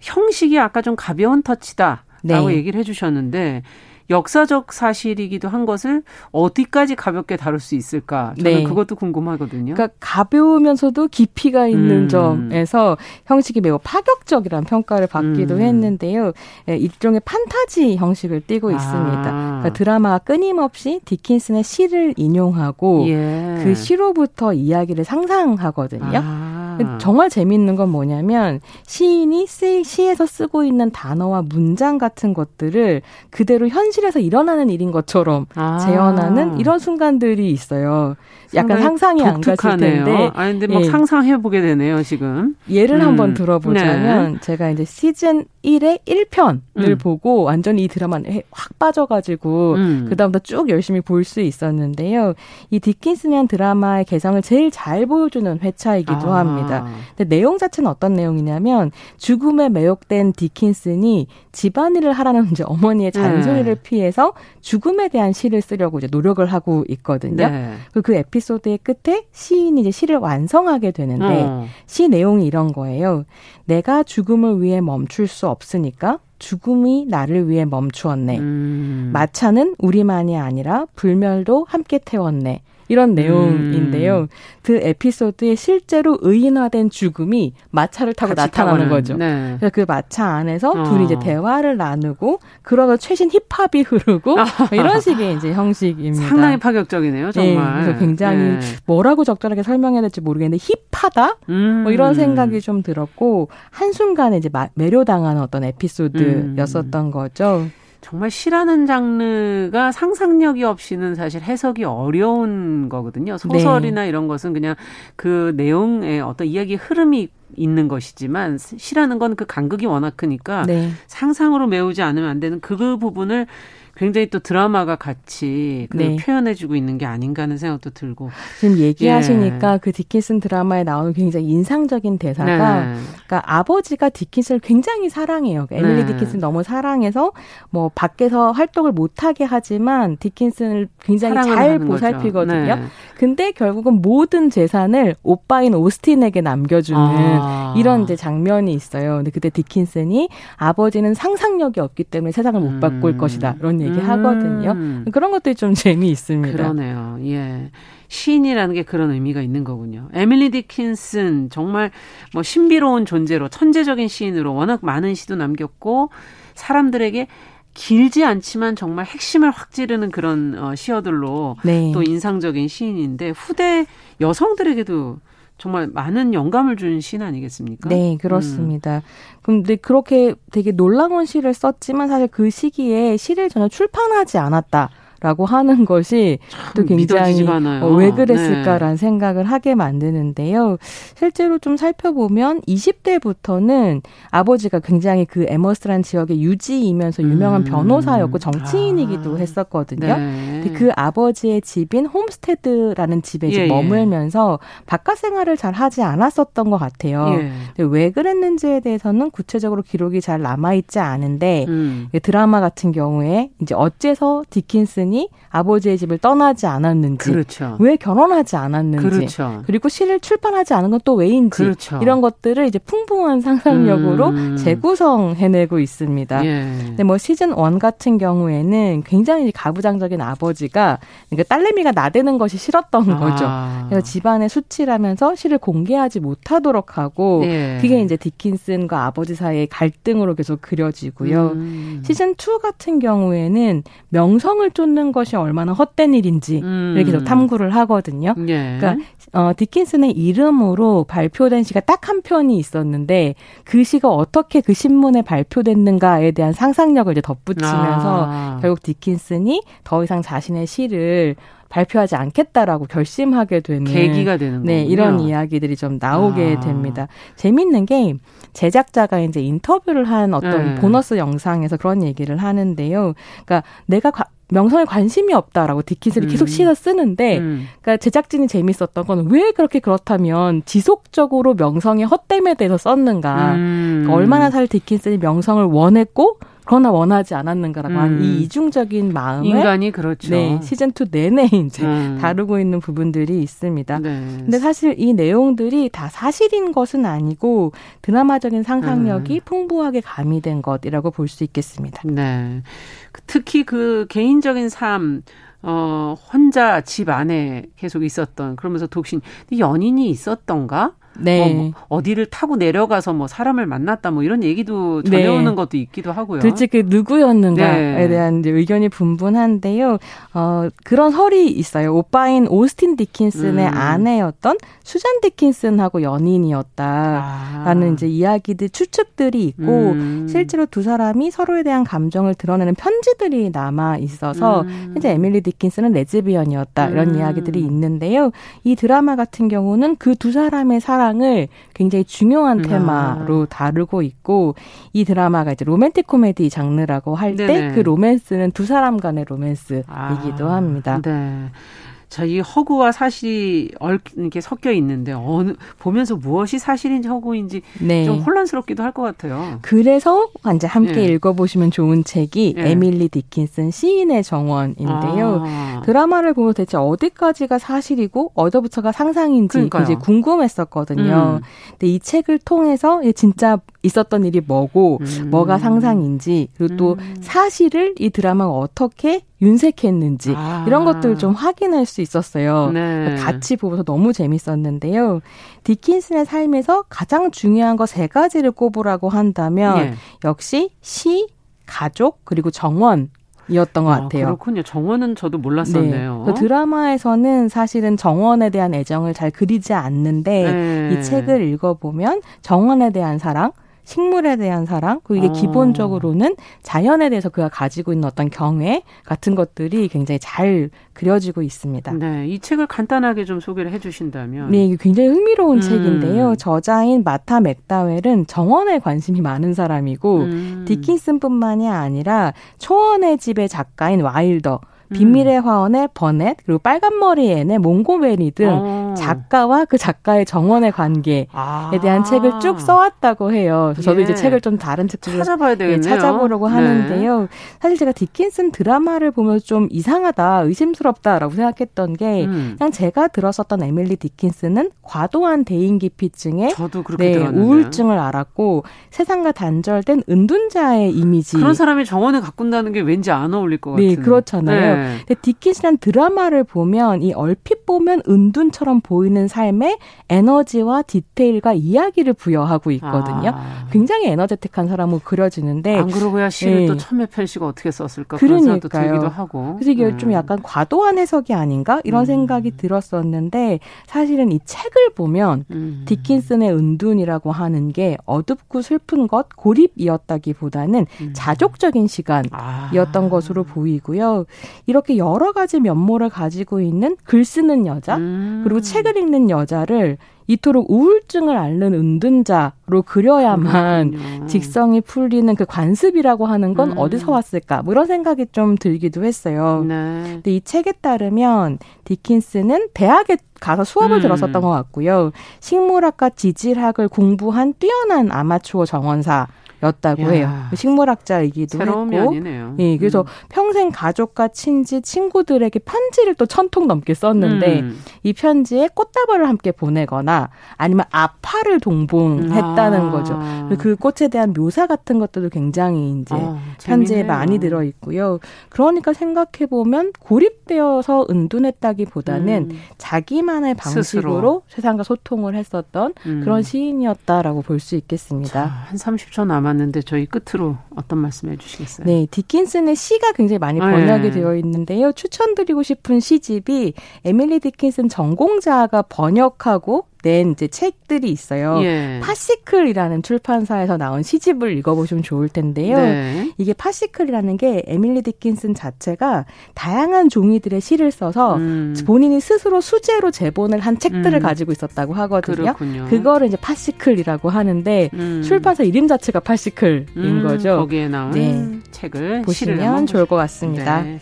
형식이 아까 좀 가벼운 터치다. 라고 네. 얘기를 해주셨는데 역사적 사실이기도 한 것을 어디까지 가볍게 다룰 수 있을까? 저는 네. 그것도 궁금하거든요. 그러니까 가벼우면서도 깊이가 있는 음. 점에서 형식이 매우 파격적이라는 평가를 받기도 음. 했는데요. 예, 일종의 판타지 형식을 띠고 아. 있습니다. 그러니까 드라마가 끊임없이 디킨슨의 시를 인용하고 예. 그 시로부터 이야기를 상상하거든요. 아. 정말 재미있는 건 뭐냐면 시인이 쓰, 시에서 쓰고 있는 단어와 문장 같은 것들을 그대로 현실에서 일어나는 일인 것처럼 아. 재현하는 이런 순간들이 있어요. 약간 상상이 안 가실 텐데. 아니 근데 막 예. 상상해 보게 되네요, 지금. 예를 음. 한번 들어보자면 네. 제가 이제 시즌 1의 1편을 음. 보고 완전히 이 드라마에 확 빠져가지고 음. 그다음부터 쭉 열심히 볼 수 있었는데요. 이 디킨스니안 드라마의 개성을 제일 잘 보여주는 회차이기도 아. 합니다. 근데 내용 자체는 어떤 내용이냐면 죽음에 매혹된 디킨슨이 집안일을 하라는 이제 어머니의 잔소리를 네. 피해서 죽음에 대한 시를 쓰려고 이제 노력을 하고 있거든요. 네. 그 에피소드의 끝에 시인이 이제 시를 완성하게 되는데 어. 시 내용이 이런 거예요. 내가 죽음을 위해 멈출 수 없으니까 죽음이 나를 위해 멈추었네. 음. 마차는 우리만이 아니라 불멸도 함께 태웠네. 이런 내용인데요. 음. 그 에피소드에 실제로 의인화된 죽음이 마차를 타고 나타나는 타고는. 거죠. 네. 그래서 그 마차 안에서 어. 둘이 이제 대화를 나누고 그러다 최신 힙합이 흐르고 뭐 이런 식의 이제 형식입니다. 상당히 파격적이네요, 정말. 네, 그래서 굉장히 네. 뭐라고 적절하게 설명해야 될지 모르겠는데 힙하다? 음. 뭐 이런 생각이 좀 들었고 한순간에 이제 매료당하는 어떤 에피소드였었던 음. 거죠. 정말 시라는 장르가 상상력이 없이는 사실 해석이 어려운 거거든요. 소설이나 네. 이런 것은 그냥 그 내용의 어떤 이야기 흐름이 있는 것이지만 시라는 건 그 간극이 워낙 크니까 네. 상상으로 메우지 않으면 안 되는 그 부분을 굉장히 또 드라마가 같이 그 네. 표현해주고 있는 게 아닌가 하는 생각도 들고 지금 얘기하시니까 예. 그 디킨슨 드라마에 나오는 굉장히 인상적인 대사가 네. 그러니까 아버지가 디킨슨을 굉장히 사랑해요. 그러니까 에밀리 네. 디킨슨 너무 사랑해서 뭐 밖에서 활동을 못하게 하지만 디킨슨을 굉장히 잘 보살피거든요. 네. 근데 결국은 모든 재산을 오빠인 오스틴에게 남겨주는 아. 이런 이제 장면이 있어요. 근데 그때 디킨슨이 아버지는 상상력이 없기 때문에 세상을 못 바꿀 음. 것이다. 이런 얘기 음. 하거든요. 그런 것들이 좀 재미있습니다. 그러네요. 예. 시인이라는 게 그런 의미가 있는 거군요. 에밀리 디킨슨 정말 뭐 신비로운 존재로 천재적인 시인으로 워낙 많은 시도 남겼고 사람들에게 길지 않지만 정말 핵심을 확 찌르는 그런 어, 시어들로 네. 또 인상적인 시인인데 후대 여성들에게도 정말 많은 영감을 준 시인 아니겠습니까? 네, 그렇습니다. 음. 근데 그렇게 되게 놀라운 시를 썼지만 사실 그 시기에 시를 전혀 출판하지 않았다. 라고 하는 것이 또 굉장히 어, 왜 그랬을까라는 네. 생각을 하게 만드는데요. 실제로 좀 살펴보면 20대부터는 아버지가 굉장히 그 에머스란 지역의 유지이면서 유명한 음. 변호사였고 정치인이기도 아. 했었거든요. 네. 근데 그 아버지의 집인 홈스테드라는 집에 이제 예, 예. 머물면서 예. 바깥 생활을 잘 하지 않았었던 것 같아요. 예. 근데 왜 그랬는지에 대해서는 구체적으로 기록이 잘 남아있지 않은데 음. 드라마 같은 경우에 이제 어째서 디킨슨 이 아버지의 집을 떠나지 않았는지, 그렇죠. 왜 결혼하지 않았는지, 그렇죠. 그리고 시를 출판하지 않은 건 또 왜인지 그렇죠. 이런 것들을 이제 풍부한 상상력으로 음. 재구성해내고 있습니다. 예. 근데 뭐 시즌 원 같은 경우에는 굉장히 가부장적인 아버지가 그러니까 딸내미가 나대는 것이 싫었던 아. 거죠. 그래서 집안의 수치라면서 시를 공개하지 못하도록 하고 예. 그게 이제 디킨슨과 아버지 사이의 갈등으로 계속 그려지고요. 음. 시즌 2 같은 경우에는 명성을 쫓는 것이 얼마나 헛된 일인지를 음. 계속 탐구를 하거든요. 예. 그러니까 어, 디킨슨의 이름으로 발표된 시가 딱 한 편이 있었는데 그 시가 어떻게 그 신문에 발표됐는가에 대한 상상력을 이제 덧붙이면서 아. 결국 디킨슨이 더 이상 자신의 시를 발표하지 않겠다라고 결심하게 되는 계기가 되는 네, 거군요. 이런 이야기들이 좀 나오게 아. 됩니다. 재밌는 게 제작자가 이제 인터뷰를 한 어떤 네. 보너스 영상에서 그런 얘기를 하는데요. 그러니까 내가 명성에 관심이 없다라고 디킨스를 음. 계속 씻어 쓰는데, 음. 그러니까 제작진이 재밌었던 건 왜 그렇게 그렇다면 지속적으로 명성의 헛됨에 대해서 썼는가? 음. 그러니까 얼마나 살 디킨슨이 명성을 원했고 그러나 원하지 않았는가라고 음. 한이 이중적인 마음을 인간이 그렇죠. 네, 시즌 2 내내 이제 음. 다루고 있는 부분들이 있습니다. 네. 근데 사실 이 내용들이 다 사실인 것은 아니고 드라마적인 상상력이 음. 풍부하게 가미된 것이라고 볼 수 있겠습니다. 네. 특히 그 개인적인 삶 어, 혼자 집 안에 계속 있었던, 그러면서 독신, 연인이 있었던가? 네. 뭐, 뭐 어디를 타고 내려가서 뭐 사람을 만났다 뭐 이런 얘기도 전해오는 네. 것도 있기도 하고요. 도대체 그 누구였는가에 네. 대한 이제 의견이 분분한데요. 어, 그런 설이 있어요. 오빠인 오스틴 디킨슨의 음. 아내였던 수잔 디킨슨하고 연인이었다라는 아. 이제 이야기들 추측들이 있고 음. 실제로 두 사람이 서로에 대한 감정을 드러내는 편지들이 남아 있어서 음. 이제 에밀리 디킨슨은 레즈비언이었다 이런 음. 이야기들이 있는데요. 이 드라마 같은 경우는 그 두 사람의 사랑 사랑을 굉장히 중요한 음. 테마로 아. 다루고 있고 이 드라마가 이제 로맨틱 코미디 장르라고 할 때 그 로맨스는 두 사람 간의 로맨스이기도 아. 합니다. 네. 자, 이 허구와 사실이 이렇게 섞여 있는데 어느 보면서 무엇이 사실인지 허구인지 네. 좀 혼란스럽기도 할 것 같아요. 그래서 이제 함께 예. 읽어보시면 좋은 책이 예. 에밀리 디킨슨 시인의 정원인데요. 아. 드라마를 보면 대체 어디까지가 사실이고 어디부터가 상상인지 굉장히 궁금했었거든요. 음. 근데 이 책을 통해서 진짜 있었던 일이 뭐고 음. 뭐가 상상인지 그리고 또 음. 사실을 이 드라마가 어떻게 윤색했는지 아. 이런 것들 좀 확인할 수 있었어요. 네. 같이 보면서 너무 재밌었는데요. 디킨슨의 삶에서 가장 중요한 거 세 가지를 꼽으라고 한다면 네. 역시 시, 가족 그리고 정원 이었던 것 아, 같아요. 그렇군요. 정원은 저도 몰랐었네요. 네. 그 드라마에서는 사실은 정원에 대한 애정을 잘 그리지 않는데 네. 이 책을 읽어보면 정원에 대한 사랑, 식물에 대한 사랑, 그리고 이게 아. 기본적으로는 자연에 대해서 그가 가지고 있는 어떤 경외 같은 것들이 굉장히 잘 그려지고 있습니다. 네, 이 책을 간단하게 좀 소개를 해주신다면. 네, 이게 굉장히 흥미로운 음. 책인데요. 저자인 마타 맥다웰은 정원에 관심이 많은 사람이고 음. 디킨슨뿐만이 아니라 초원의 집의 작가인 와일더 비밀의 화원의 버넷 그리고 빨간머리 앤의 몽고메리 등 어. 작가와 그 작가의 정원의 관계에 아. 대한 책을 쭉 써왔다고 해요. 저도 예. 이제 책을 좀 다른 책들을 찾아봐야 되겠네요. 예, 찾아보려고 네. 하는데요. 사실 제가 디킨슨 드라마를 보면서 좀 이상하다, 의심스럽다라고 생각했던 게 음. 그냥 제가 들었었던 에밀리 디킨슨은 과도한 대인기피증에 네, 우울증을 앓았고 세상과 단절된 은둔자의 이미지 그런 사람이 정원에 가꾼다는 게 왠지 안 어울릴 것 같아요. 네, 그렇잖아요. 네. 근데 디킨슨란 드라마를 보면 이 얼핏 보면 은둔처럼 보이는 삶에 에너지와 디테일과 이야기를 부여하고 있거든요. 아. 굉장히 에너제틱한 사람으로 그려지는데 안 그러고야 시를 네. 또 첨예편 씨가 어떻게 썼을까 그런 생각도 들기도 하고. 그래서 이게 음. 좀 약간 과도한 해석이 아닌가 이런 음. 생각이 들었었는데 사실은 이 책을 보면 음. 디킨슨의 은둔이라고 하는 게 어둡고 슬픈 것 고립이었다기보다는 음. 자족적인 시간이었던 아. 것으로 보이고요. 이렇게 여러 가지 면모를 가지고 있는 글 쓰는 여자 음. 그리고 책을 읽는 여자를 이토록 우울증을 앓는 은둔자로 그려야만 그렇군요. 직성이 풀리는 그 관습이라고 하는 건 음. 어디서 왔을까? 뭐 이런 생각이 좀 들기도 했어요. 네. 근데 이 책에 따르면 디킨스는 대학에 가서 수업을 음. 들었었던 것 같고요. 식물학과 지질학을 공부한 뛰어난 아마추어 정원사 였다고 야, 해요. 식물학자이기도 했고. 면이네요. 예, 그래서 음. 평생 가족과 친지, 친구들에게 편지를 또 천 통 넘게 썼는데 음. 이 편지에 꽃다발을 함께 보내거나 아니면 아파를 동봉했다는 아. 거죠. 그 꽃에 대한 묘사 같은 것들도 굉장히 이제 아, 편지에 많이 들어 있고요. 그러니까 생각해 보면 고립되어서 은둔했다기보다는 음. 자기만의 방식으로 스스로. 세상과 소통을 했었던 음. 그런 시인이었다라고 볼 수 있겠습니다. 자, 한 30초 남았 남았는데 저희 끝으로 어떤 말씀 해 주시겠어요? 네, 디킨슨의 시가 굉장히 많이 아, 번역이 네. 되어 있는데요. 추천드리고 싶은 시집이 에밀리 디킨슨 전공자가 번역하고 낸 이제 책들이 있어요. 예. 파시클이라는 출판사에서 나온 시집을 읽어보시면 좋을 텐데요. 네. 이게 fascicle이라는 게 에밀리 디킨슨 자체가 다양한 종이들의 시를 써서 음. 본인이 스스로 수제로 제본을 한 책들을 음. 가지고 있었다고 하거든요. 그렇군요. 그거를 이제 파시클이라고 하는데 음. 출판사 이름 자체가 파시클인 음, 거죠. 거기에 나온 네. 책을 보시면 좋을 것 같습니다. 네.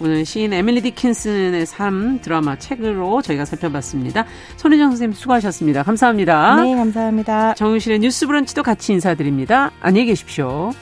오늘 시인 에밀리 디킨슨의 삶 드라마 책으로 저희가 살펴봤습니다. 손혜정 선생님 수고하셨습니다. 감사합니다. 네, 감사합니다. 정은실의 뉴스 브런치도 같이 인사드립니다. 안녕히 계십시오.